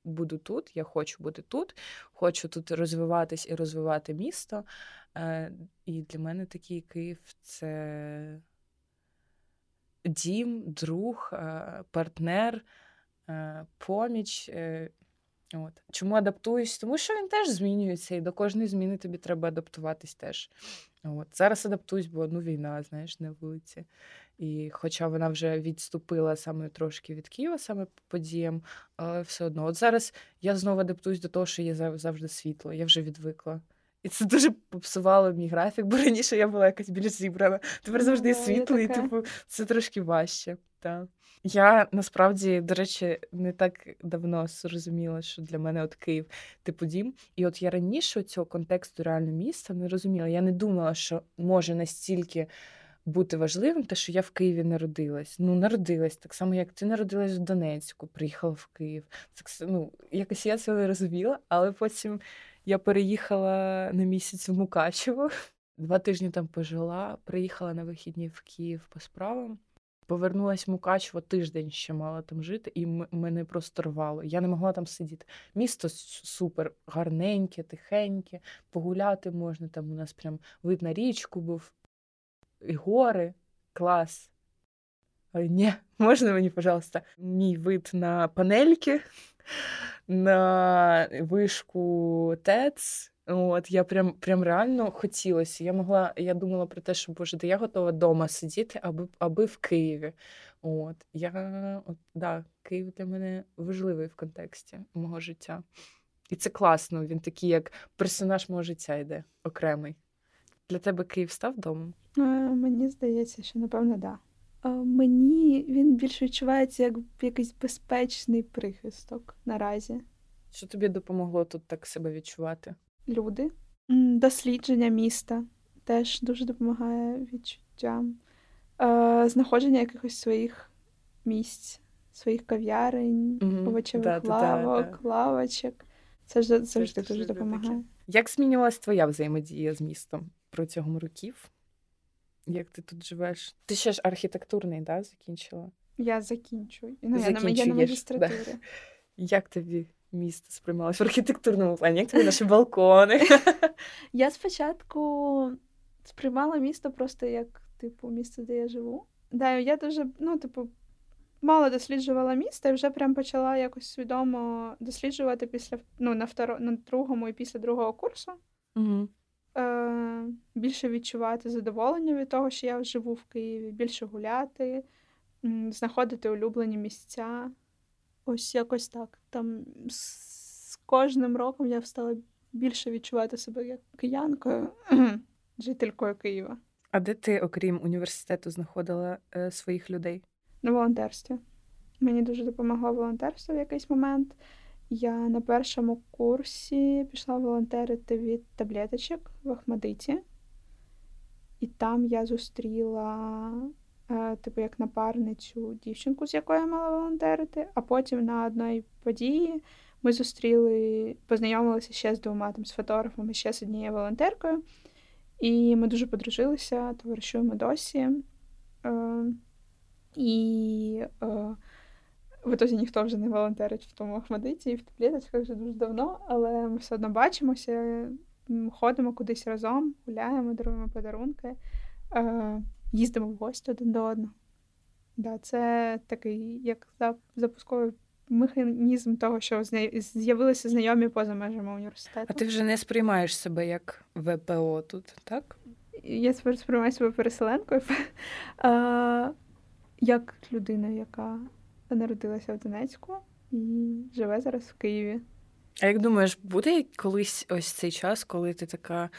Speaker 2: буду тут, я хочу бути тут, хочу тут розвиватись і розвивати місто. Е, і для мене такий Київ це дім, друг, е, партнер, е, поміч. От. Чому адаптуюсь? Тому що він теж змінюється, і до кожної зміни тобі треба адаптуватись теж. От. Зараз адаптуюсь, бо ну, війна, знаєш, на вулиці. І хоча вона вже відступила саме трошки від Києва, саме по подіям, але все одно. От зараз я знову адаптуюсь до того, що є завжди світло, я вже відвикла. І це дуже попсувало мій графік, бо раніше я була якась більш зібрана. Тепер
Speaker 1: Ну,
Speaker 2: завжди є світло, і типу це трошки важче. Та. Я насправді, до речі, не так давно зрозуміла, що для мене от Київ типу дім. І от я раніше цього контексту реально міста не розуміла. Я не думала, що може настільки бути важливим, те, що я в Києві народилась. Ну, народилась так само, як ти народилась в Донецьку, приїхала в Київ. Так, ну, якось я це розуміла, але потім я переїхала на місяць в Мукачево. Два тижні там пожила, приїхала на вихідні в Київ по справам. Повернулась в Мукачево, тиждень ще мала там жити, і мене просто рвало. Я не могла там сидіти. Місто супер гарненьке, тихеньке, погуляти можна. Там у нас прям вид на річку був, і гори, клас. Але ні, [laughs] можна мені, пожалуйста, мій вид на панельки, [laughs] на вишку ТЕЦ. От, я прям, прям реально хотілося. Я могла, я думала про те, що боже, де я готова вдома сидіти, аби, аби в Києві. От, я, от, да, Київ для мене важливий в контексті мого життя. І це класно, він такий, як персонаж мого життя йде окремий. Для тебе Київ став домом?
Speaker 1: Е, Мені здається, що напевно да. Е, Мені він більше відчувається як якийсь безпечний прихисток наразі.
Speaker 2: Що тобі допомогло тут так себе відчувати?
Speaker 1: Люди. Дослідження міста теж дуже допомагає відчуттям. Е, Знаходження якихось своїх місць, своїх кав'ярень,
Speaker 2: Мгм.
Speaker 1: овочевих
Speaker 2: Да-да-да,
Speaker 1: лавок, лавочок. Це ж завжди
Speaker 2: дуже
Speaker 1: дуже допомагає.
Speaker 2: Як змінювалась твоя взаємодія з містом протягом років? Як ти тут живеш? Ти ще ж архітектурний, да, закінчила?
Speaker 1: Я закінчую. Ну, я, на, я на магістратурі.
Speaker 2: Як тобі місто сприймалось в архітектурному плані? Як тобі наші балкони? [laughs]
Speaker 1: Я спочатку сприймала місто просто як, типу, місце, де я живу. Да, я дуже, ну, типу, мало досліджувала місто і вже прям почала якось свідомо досліджувати після ну, на, второ, на другому і після другого курсу.
Speaker 2: Угу.
Speaker 1: Е, більше відчувати задоволення від того, що я живу в Києві, більше гуляти, знаходити улюблені місця. Ось якось так. Там з кожним роком я стала більше відчувати себе як киянкою, [clears throat] жителькою Києва
Speaker 2: А де ти, окрім університету, знаходила е, своїх людей?
Speaker 1: на волонтерстві. Мені дуже допомогло волонтерство в якийсь момент. Я на першому курсі пішла волонтерити від таблеточок в Ахмадиті. І там я зустріла, е, типу, як напарницю дівчинку, з якою я мала волонтерити. А потім на одній події ми зустріли, познайомилися ще з двома там, з фотографами, ще з однією волонтеркою. І ми дуже подружилися, товаришуємо досі. Е, і е, в ітозі ніхто вже не волонтерить в тому Ахмадиті і в таблеточках вже дуже давно, але ми все одно бачимося, ходимо кудись разом, гуляємо, даруємо подарунки, е, їздимо в гості один до одного. Да, це такий як запусковий механізм того, що з'явилися знайомі поза межами університету.
Speaker 3: А ти вже не сприймаєш себе як ВПО тут, так?
Speaker 1: Я сприймаю себе переселенкою [laughs] як людина, яка народилася в Донецьку і живе зараз в Києві.
Speaker 3: А як думаєш, буде колись ось цей час, коли ти така.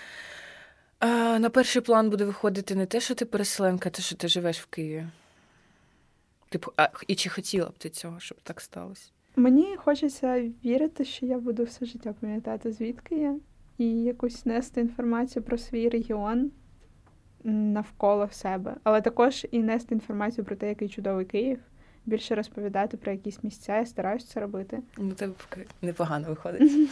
Speaker 3: А, на перший план буде виходити не те, що ти переселенка, а те, що ти живеш в Києві? Типу, а і чи хотіла б ти цього, щоб так сталося?
Speaker 1: Мені хочеться вірити, що я буду все життя пам'ятати, звідки я, і якусь нести інформацію про свій регіон навколо себе, але також і нести інформацію про те, який чудовий Київ, більше розповідати про якісь місця. Я стараюся це робити.
Speaker 2: Ну, тебе непогано виходить. [laughs]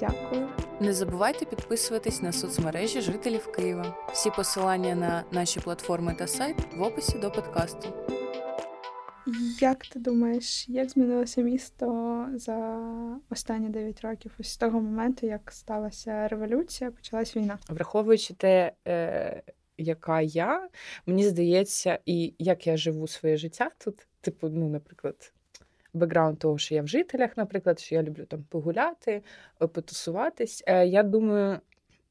Speaker 1: Дякую.
Speaker 3: Не забувайте підписуватись на соцмережі жителів Києва. Всі посилання на наші платформи та сайт в описі до подкасту.
Speaker 1: Як ти думаєш, як змінилося місто за останні 9 років? Ось з того моменту, як сталася революція, почалась війна?
Speaker 2: Враховуючи те, е, яка я, мені здається, і як я живу своє життя тут, типу, ну, наприклад, бекграунд того, що я в жителях, наприклад, що я люблю там погуляти, е, потусуватись. Е, я думаю,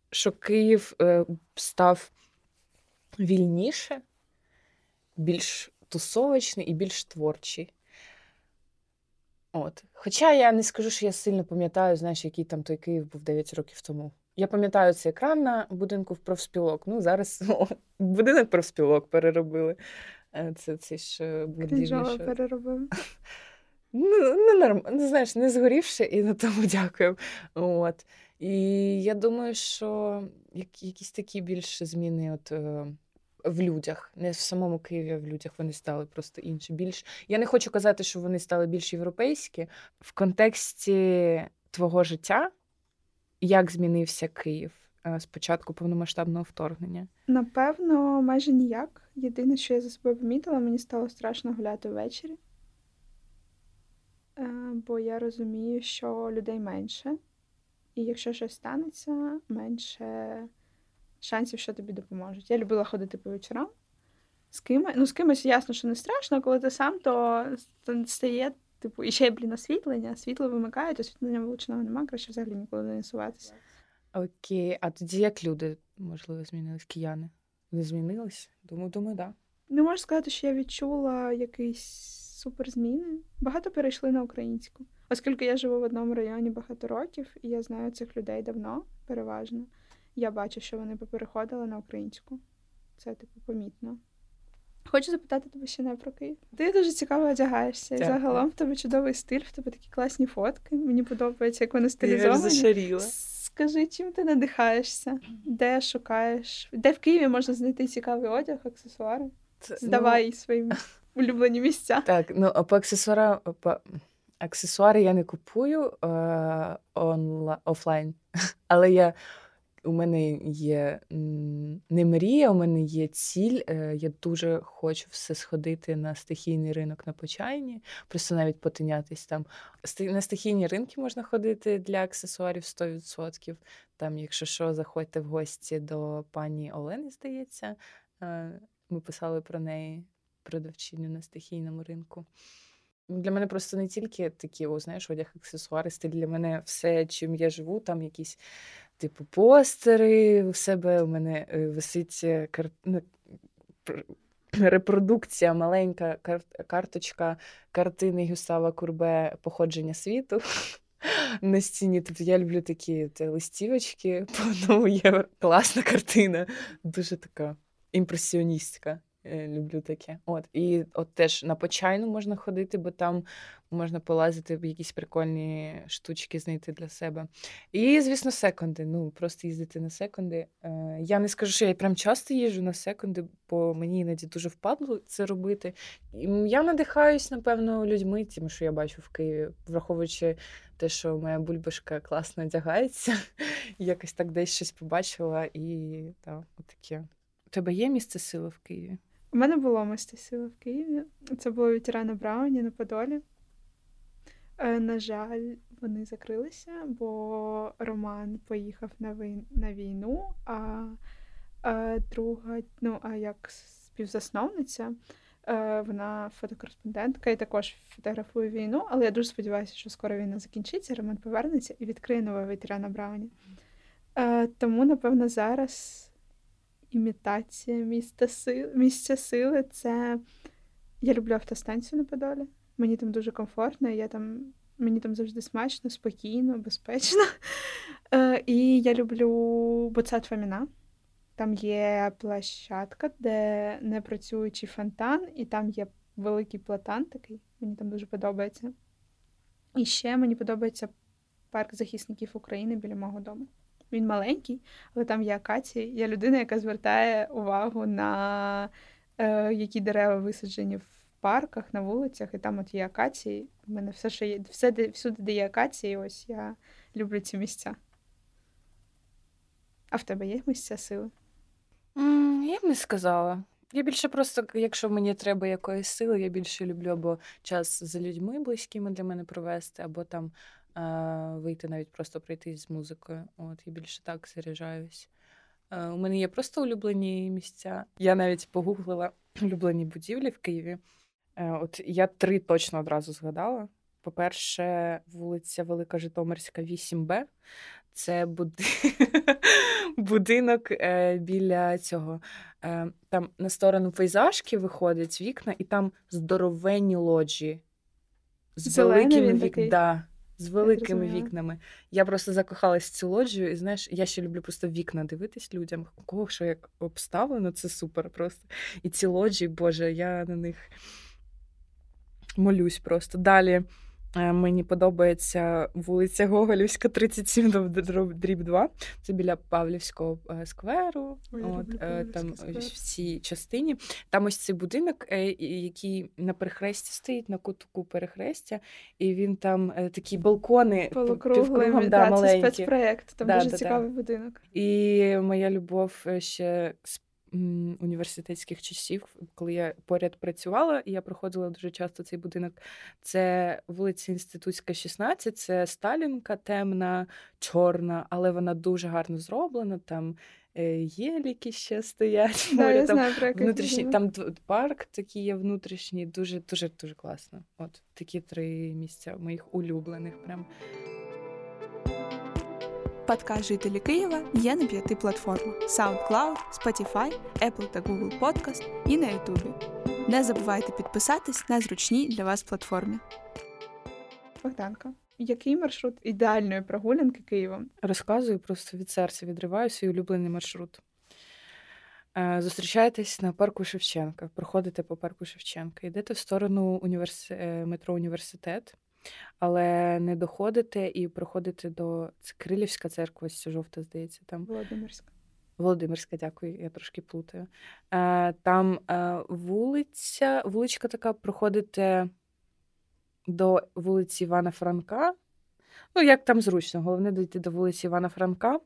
Speaker 2: що Київ е, став вільніше, більш тусовочний і більш творчий. От. Хоча я не скажу, що я сильно пам'ятаю, знаєш, який там той Київ був 9 років тому. Я пам'ятаю цей екран на будинку в профспілок. Ну, зараз [laughs] о, будинок профспілок переробили. Це це ж
Speaker 1: будівлі. переробили. [laughs]
Speaker 2: Ну, не норм... ну, знаєш, не згорівши, і на тому [laughs] дякую. От. І я думаю, що якісь такі більше зміни от, е, в людях, не в самому Києві, а в людях вони стали просто інші. Більш... Я не хочу казати, що вони стали більш європейські. В контексті твого життя, як змінився Київ е, з початку повномасштабного вторгнення?
Speaker 1: Напевно, майже ніяк. Єдине, що я за собою помітила, мені стало страшно гуляти ввечері. Е, бо я розумію, що людей менше, і якщо щось станеться, менше шансів, що тобі допоможуть. Я любила ходити по вечорам з кимось. Ну, з кимось ясно, що не страшно, коли ти сам, то стає, типу, і ще, блін, освітлення, світло вимикають, освітлення вилученого немає, краще взагалі ніколи не суватися.
Speaker 2: Окей, а тоді як люди, можливо, змінились кияни? Не змінились? Думаю, думаю, так. Да.
Speaker 1: Не можу сказати, що я відчула якийсь суперзміни. Багато перейшли на українську. Оскільки я живу в одному районі багато років, і я знаю цих людей давно, переважно. Я бачу, що вони попереходили на українську. Це, типу, помітно. Хочу запитати тебе ще не про Київ. Ти дуже цікаво одягаєшся. І загалом в тебе чудовий стиль, в тебе такі класні фотки. Мені подобається, як вони стилізовані.
Speaker 2: Я
Speaker 1: Скажи, чим ти надихаєшся? Де шукаєш? Де в Києві можна знайти цікавий одяг, аксесуари? Здавай ну... своїм [laughs] улюблені місця.
Speaker 2: Так, ну а по аксесуарам по аксесуари я не купую е, онла, офлайн, [laughs] але я. У мене є не мрія, у мене є ціль. Е, я дуже хочу все сходити на стихійний ринок на почайні, просто навіть потинятись там. На стихійні ринки можна ходити для аксесуарів 100%. Там, якщо що, заходьте в гості до пані Олени, здається. Е, ми писали про неї продавчиню на стихійному ринку. Для мене просто не тільки такі, о, знаєш, одяг, аксесуари, стиль для мене все, чим я живу, там якісь типу постери у себе. У мене е, висить е, кар... Ну, [clears throat] репродукція, маленька кар... карточка картини Гюстава Курбе Походження світу. [laughs] На стіні. Тобто я люблю такі те, листівочки [laughs] по одному євро. Класна картина, дуже така імпресіоністська. Е, люблю таке. От і от теж на почайну можна ходити, бо там можна полазити в якісь прикольні штучки знайти для себе. І, звісно, секонди. Ну, просто їздити на секонди. Е, я не скажу, що я прям часто їжджу на секонди, бо мені іноді дуже впадло це робити. Я надихаюсь, напевно, людьми, тим, що я бачу в Києві, враховуючи те, що моя бульбашка класно одягається. [laughs] Якось так десь щось побачила, і так, отаке. У тебе є місце сили в Києві?
Speaker 1: У мене було сили в Києві. Це було ветерана Брауні на Подолі. Е, на жаль, вони закрилися, бо Роман поїхав на війну, а, а друга, ну, а як співзасновниця, е, вона фотокореспондентка і також фотографує війну, але я дуже сподіваюся, що скоро війна закінчиться, Роман повернеться і відкриє нове ветерана Брауні. Е, тому, напевно, зараз імітація міста сил, місця сили це. Я люблю автостанцію на Подолі. Мені там дуже комфортно, я там, мені там завжди смачно, спокійно, безпечно. [laughs] Е, І я люблю Боцат Фаміна. Там є площадка, де не працюючий фонтан, і там є великий платан такий. Мені там дуже подобається. І ще мені подобається парк захисників України біля мого дому. Він маленький, але там є акації. Я людина, яка звертає увагу на е, які дерева висаджені в парках, на вулицях, і там от є акації. У мене все, що є, все, де, всюди, де є акації, ось я люблю ці місця. А в тебе є місця сили?
Speaker 2: Mm, я б не сказала. Я більше просто, якщо мені треба якоїсь сили, я більше люблю або час з людьми близькими для мене провести, або там вийти навіть просто пройтись з музикою. От я більше так заряджаюсь. У мене є просто улюблені місця. Я навіть погуглила [clears throat] улюблені будівлі в Києві. Е- от я три точно одразу згадала. По-перше, вулиця Велика Житомирська, 8Б. Це буди... [laughs] будинок е, біля цього. Е, Там на сторону пейзажки виходять вікна, і там здоровенні лоджії з
Speaker 1: Зелений
Speaker 2: великими
Speaker 1: він
Speaker 2: вік...
Speaker 1: такий?
Speaker 2: да, з великими вікнами. Я просто закохалась в цю лоджію, і знаєш, я ще люблю просто вікна дивитись людям. У кого що як обставлено, це супер просто. І ці лоджії, Боже, я на них молюсь просто. Далі. Е, Мені подобається вулиця Гоголівська, 37 дроб- дріб 2. Це біля Павлівського е, скверу.
Speaker 1: Ой,
Speaker 2: От, е, там
Speaker 1: сквер.
Speaker 2: в цій частині. Там ось цей будинок, який на перехресті стоїть, на кутку перехрестя, і він там такі балкони півкругом,
Speaker 1: да,
Speaker 2: да,
Speaker 1: це спецпроєкт, там
Speaker 2: Да,
Speaker 1: дуже
Speaker 2: да, да.
Speaker 1: цікавий будинок.
Speaker 2: І моя любов ще з університетських часів, коли я поряд працювала, і я проходила дуже часто цей будинок. Це вулиця Інститутська, 16, це Сталінка, темна, чорна, але вона дуже гарно зроблена. Там е, єліки ще стоять. [laughs]
Speaker 1: Да,
Speaker 2: поряд,
Speaker 1: я
Speaker 2: там
Speaker 1: знаю, про який
Speaker 2: там парк такий є внутрішній, дуже, дуже, дуже класно. От такі три місця моїх улюблених. Прям.
Speaker 5: Подкаст жителі Києва є на п'яти платформах: SoundCloud, Spotify, Apple та Google Podcast і на YouTube. Не забувайте підписатись на зручній для вас платформі.
Speaker 1: Богданка. Який маршрут ідеальної прогулянки Києвом?
Speaker 2: Розказую просто від серця відриваю свій улюблений маршрут. Е, Зустрічаєтесь на парку Шевченка, проходите по парку Шевченка, йдете в сторону універс... е, метро університет, але не доходите і проходите до це Крилівська церква, ось жовта, здається, там
Speaker 1: Володимирська.
Speaker 2: Володимирська, дякую, я трошки плутаю. Е, Там е, вулиця, вуличка така, проходите до вулиці Івана Франка. Ну, як там зручно, головне дійти до вулиці Івана Франка.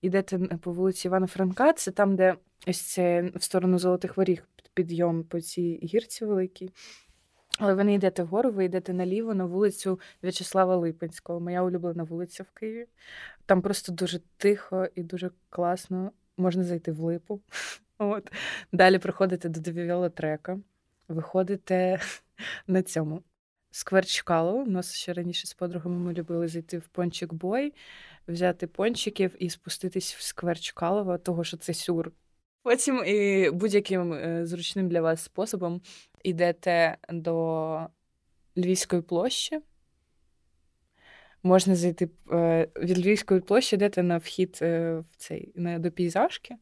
Speaker 2: Ідете по вулиці Івана Франка, це там, де ось це в сторону Золотих Воріг підйом по цій гірці великій. Але ви не йдете вгору, ви йдете наліво на вулицю В'ячеслава Липинського, моя улюблена вулиця в Києві. Там просто дуже тихо і дуже класно. Можна зайти в липу. [laughs] От. Далі приходите до девіолотрека, виходите [laughs] на цьому. Сквер. У нас ще раніше з подругами ми любили зайти в Пончик Boy, взяти пончиків і спуститись в сквер Чкалова, того що це сюр. Потім і будь-яким е, зручним для вас способом йдете до Львівської площі. Можна зайти е, від Львівської площі, йдете на вхід е, в цей до пейзажки.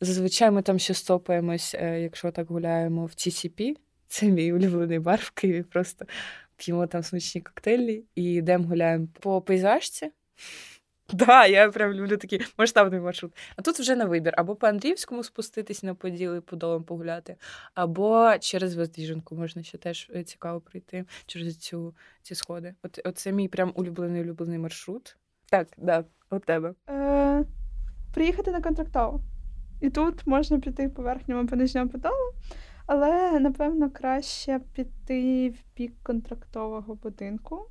Speaker 2: Зазвичай ми там ще стопаємось, е, якщо так гуляємо в TCP. Це мій улюблений бар в Києві. Просто п'ємо там смачні коктейлі і йдемо гуляємо по пейзажці. Да, я прям люблю такий масштабний маршрут. А тут вже на вибір: або по Андріївському спуститись на поділ і по долам погуляти, або через Воздвіженку можна ще теж е, цікаво пройти через цю, ці сходи. От, оце мій прям улюблений улюблений маршрут. Так, да, у тебе.
Speaker 1: Е, приїхати на контрактову. І тут можна піти по верхньому по нижньому подолу, але напевно краще піти в бік контрактового будинку.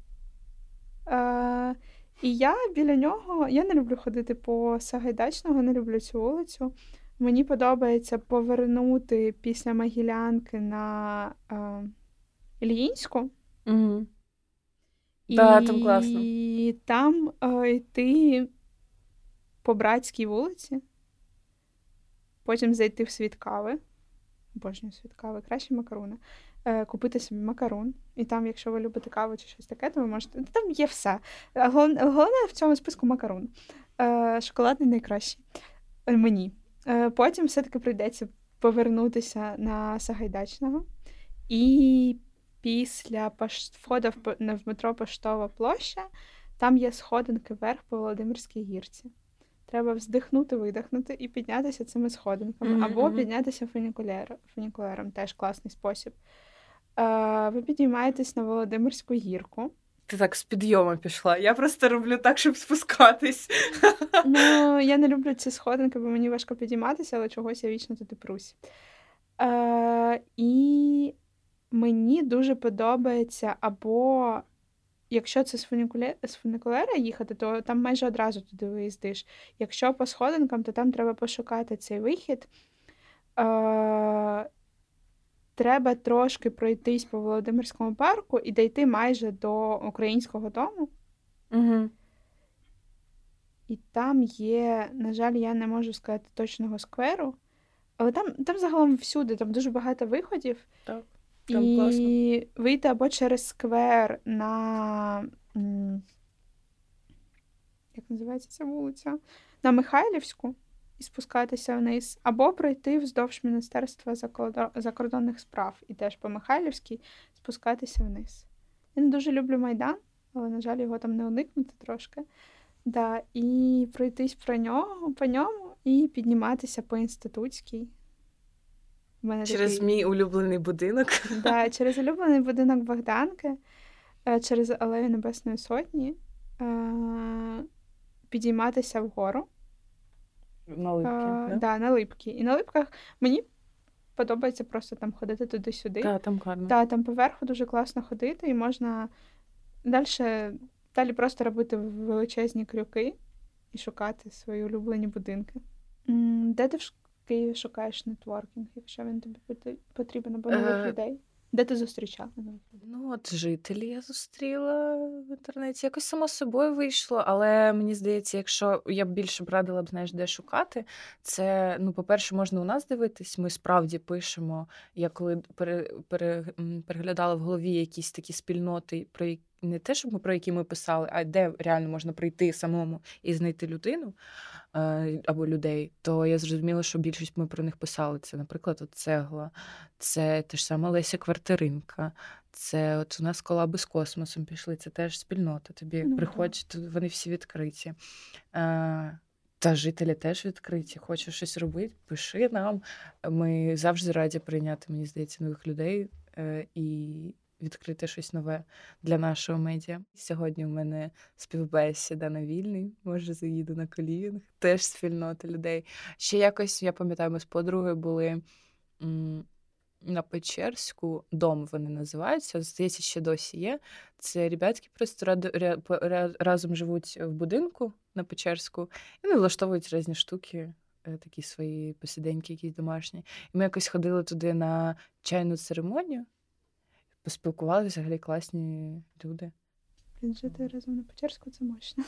Speaker 1: Е, і я біля нього, я не люблю ходити по Сагайдачного, не люблю цю вулицю. Мені подобається повернути після Могилянки на е, Ільїнську.
Speaker 2: Угу. Да, там класно.
Speaker 1: І там е, йти по братській вулиці, потім зайти в світ кави. Обожнюю світ кави, краще макаруни. Е, купити собі макарун. І там, якщо ви любите каву чи щось таке, то ви можете. Там є все. Головне, в цьому списку макарун. Е, шоколадний найкращий. Е, мені. Потім все-таки прийдеться повернутися на Сагайдачного. І після входу в, метро Поштова площа, там є сходинки вверх по Володимирській гірці. треба вздихнути, видихнути і піднятися цими сходинками, або піднятися фунікулер, фунікулером, теж класний спосіб. Ви підіймаєтесь на Володимирську гірку.
Speaker 2: Ти так з підйому пішла. Я просто роблю так, щоб спускатись.
Speaker 1: Ну, я не люблю ці сходинки, бо мені важко підійматися, але чогось я вічно туди прусь. Е, і мені дуже подобається, або якщо це з, фунікуле... з фунікулера їхати, то там майже одразу туди виїздиш. Якщо по сходинкам, то там треба пошукати цей вихід. Е, треба трошки пройтись по Володимирському парку і дійти майже до українського дому.
Speaker 2: Угу.
Speaker 1: І там є, на жаль, я не можу сказати точного скверу, але там, там загалом всюди, там дуже багато виходів.
Speaker 2: Так, там
Speaker 1: і
Speaker 2: класно.
Speaker 1: вийти або через сквер на. Як називається ця вулиця? На Михайлівську і спускатися вниз, або пройти вздовж Міністерства закордонних справ і теж по Михайлівській спускатися вниз. Я не дуже люблю Майдан, але, на жаль, його там не уникнути трошки. Да, і пройтись про нього, по ньому і підніматися по інститутській. У мене
Speaker 2: Через
Speaker 1: такий-
Speaker 2: мій улюблений будинок. [laughs]
Speaker 1: Да, через улюблений будинок Богданки, е, через Алею Небесної Сотні, е, підійматися вгору.
Speaker 2: На липки.
Speaker 1: Е,
Speaker 2: да?
Speaker 1: да, на липки. І на липках мені подобається просто там ходити туди-сюди.
Speaker 2: Да, там гарно.
Speaker 1: Да, там поверху дуже класно ходити, і можна далі, далі просто робити величезні крюки і шукати свої улюблені будинки. Де ти в Києві шукаєш нетворкінг, якщо він тобі потрібен або нових
Speaker 2: Е,
Speaker 1: людей? Де ти зустрічала?
Speaker 2: Ну, от жителі я зустріла в інтернеті. Якось само собою вийшло, але мені здається, якщо я б більше б радила б, знаєш, де шукати, це ну, по-перше, можна у нас дивитись. Ми справді пишемо. Я коли пере, переглядала в голові якісь такі спільноти, про які не те, щоб ми про які ми писали, а де реально можна прийти самому і знайти людину е, або людей, то я зрозуміла, що більшість ми про них писали. Це, наприклад, от цегла, це те ж саме Леся Квартиринка. Це от у нас колаби з космосом пішли, це теж спільнота. Тобі
Speaker 1: Ну,
Speaker 2: приходять, тут вони всі відкриті. Е, та жителі теж відкриті. Хочеш щось робити, пиши нам. Ми завжди раді прийняти, мені здається, нових людей е, і відкрити щось нове для нашого медіа. Сьогодні у мене співбесіда на вільний. Може, заїду на колінг. Теж спільнота людей. Ще якось, я пам'ятаю, ми з подругою були. м, на Печерську дом вони називаються. Здається, ще досі є. Це ребятки просто ради- ря- разом живуть в будинку на Печерську і вони влаштовують різні штуки, е, такі свої посиденьки, якісь домашні. І ми якось ходили туди на чайну церемонію, поспілкувалися, взагалі класні люди.
Speaker 1: Жити разом на Печерську це мощно.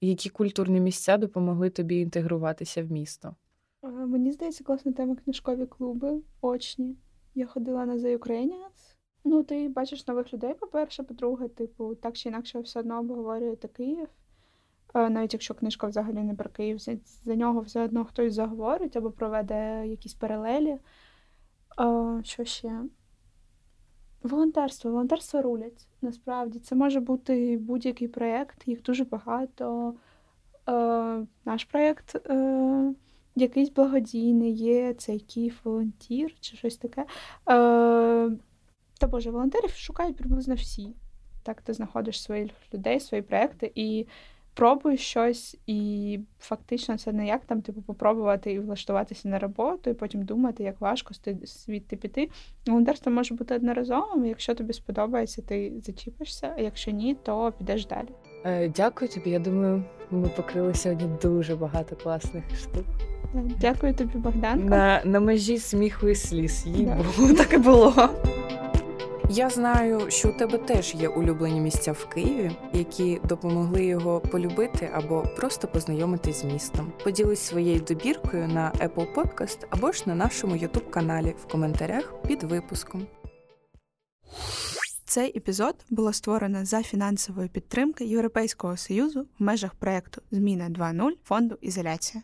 Speaker 2: Які культурні місця допомогли тобі інтегруватися в місто?
Speaker 1: Мені здається, класна тема книжкові клуби, очні. Я ходила на The Ukrainians. Ну, ти бачиш нових людей, по-перше, по-друге, типу, так чи інакше все одно обговорюєте Київ. Навіть якщо книжка взагалі не про Київ, за, за нього все одно хтось заговорить або проведе якісь паралелі. Що ще? Волонтерство. Волонтерство рулять. Насправді. Це може бути будь-який проєкт, їх дуже багато. Е, Наш проєкт. Е, якийсь благодійний є, цей Київ волонтір чи щось таке. Е, та Боже, волонтерів шукають приблизно всі. Так, ти знаходиш своїх людей, свої проекти і пробуєш щось, і фактично це не як там, типу, попробувати і влаштуватися на роботу, і потім думати, як важко звідти піти. Волонтерство може бути одноразовим, якщо тобі сподобається, ти зачіпишся, а якщо ні, то підеш далі.
Speaker 2: Е, Дякую тобі. Я думаю, ми покрили сьогодні дуже багато класних штук.
Speaker 1: Дякую тобі, Богданко.
Speaker 2: На, на межі сміху і сліз. Їй
Speaker 1: Да.
Speaker 2: Богу, [laughs] так і було. Я знаю, що у тебе теж є улюблені місця в Києві, які допомогли його полюбити або просто познайомитись з містом. Поділись своєю добіркою на Apple Podcast або ж на нашому youtube каналі в коментарях під випуском.
Speaker 6: Цей епізод було створено за фінансової підтримки Європейського союзу в межах проекту Зміна 2.0 фонду Ізоляція.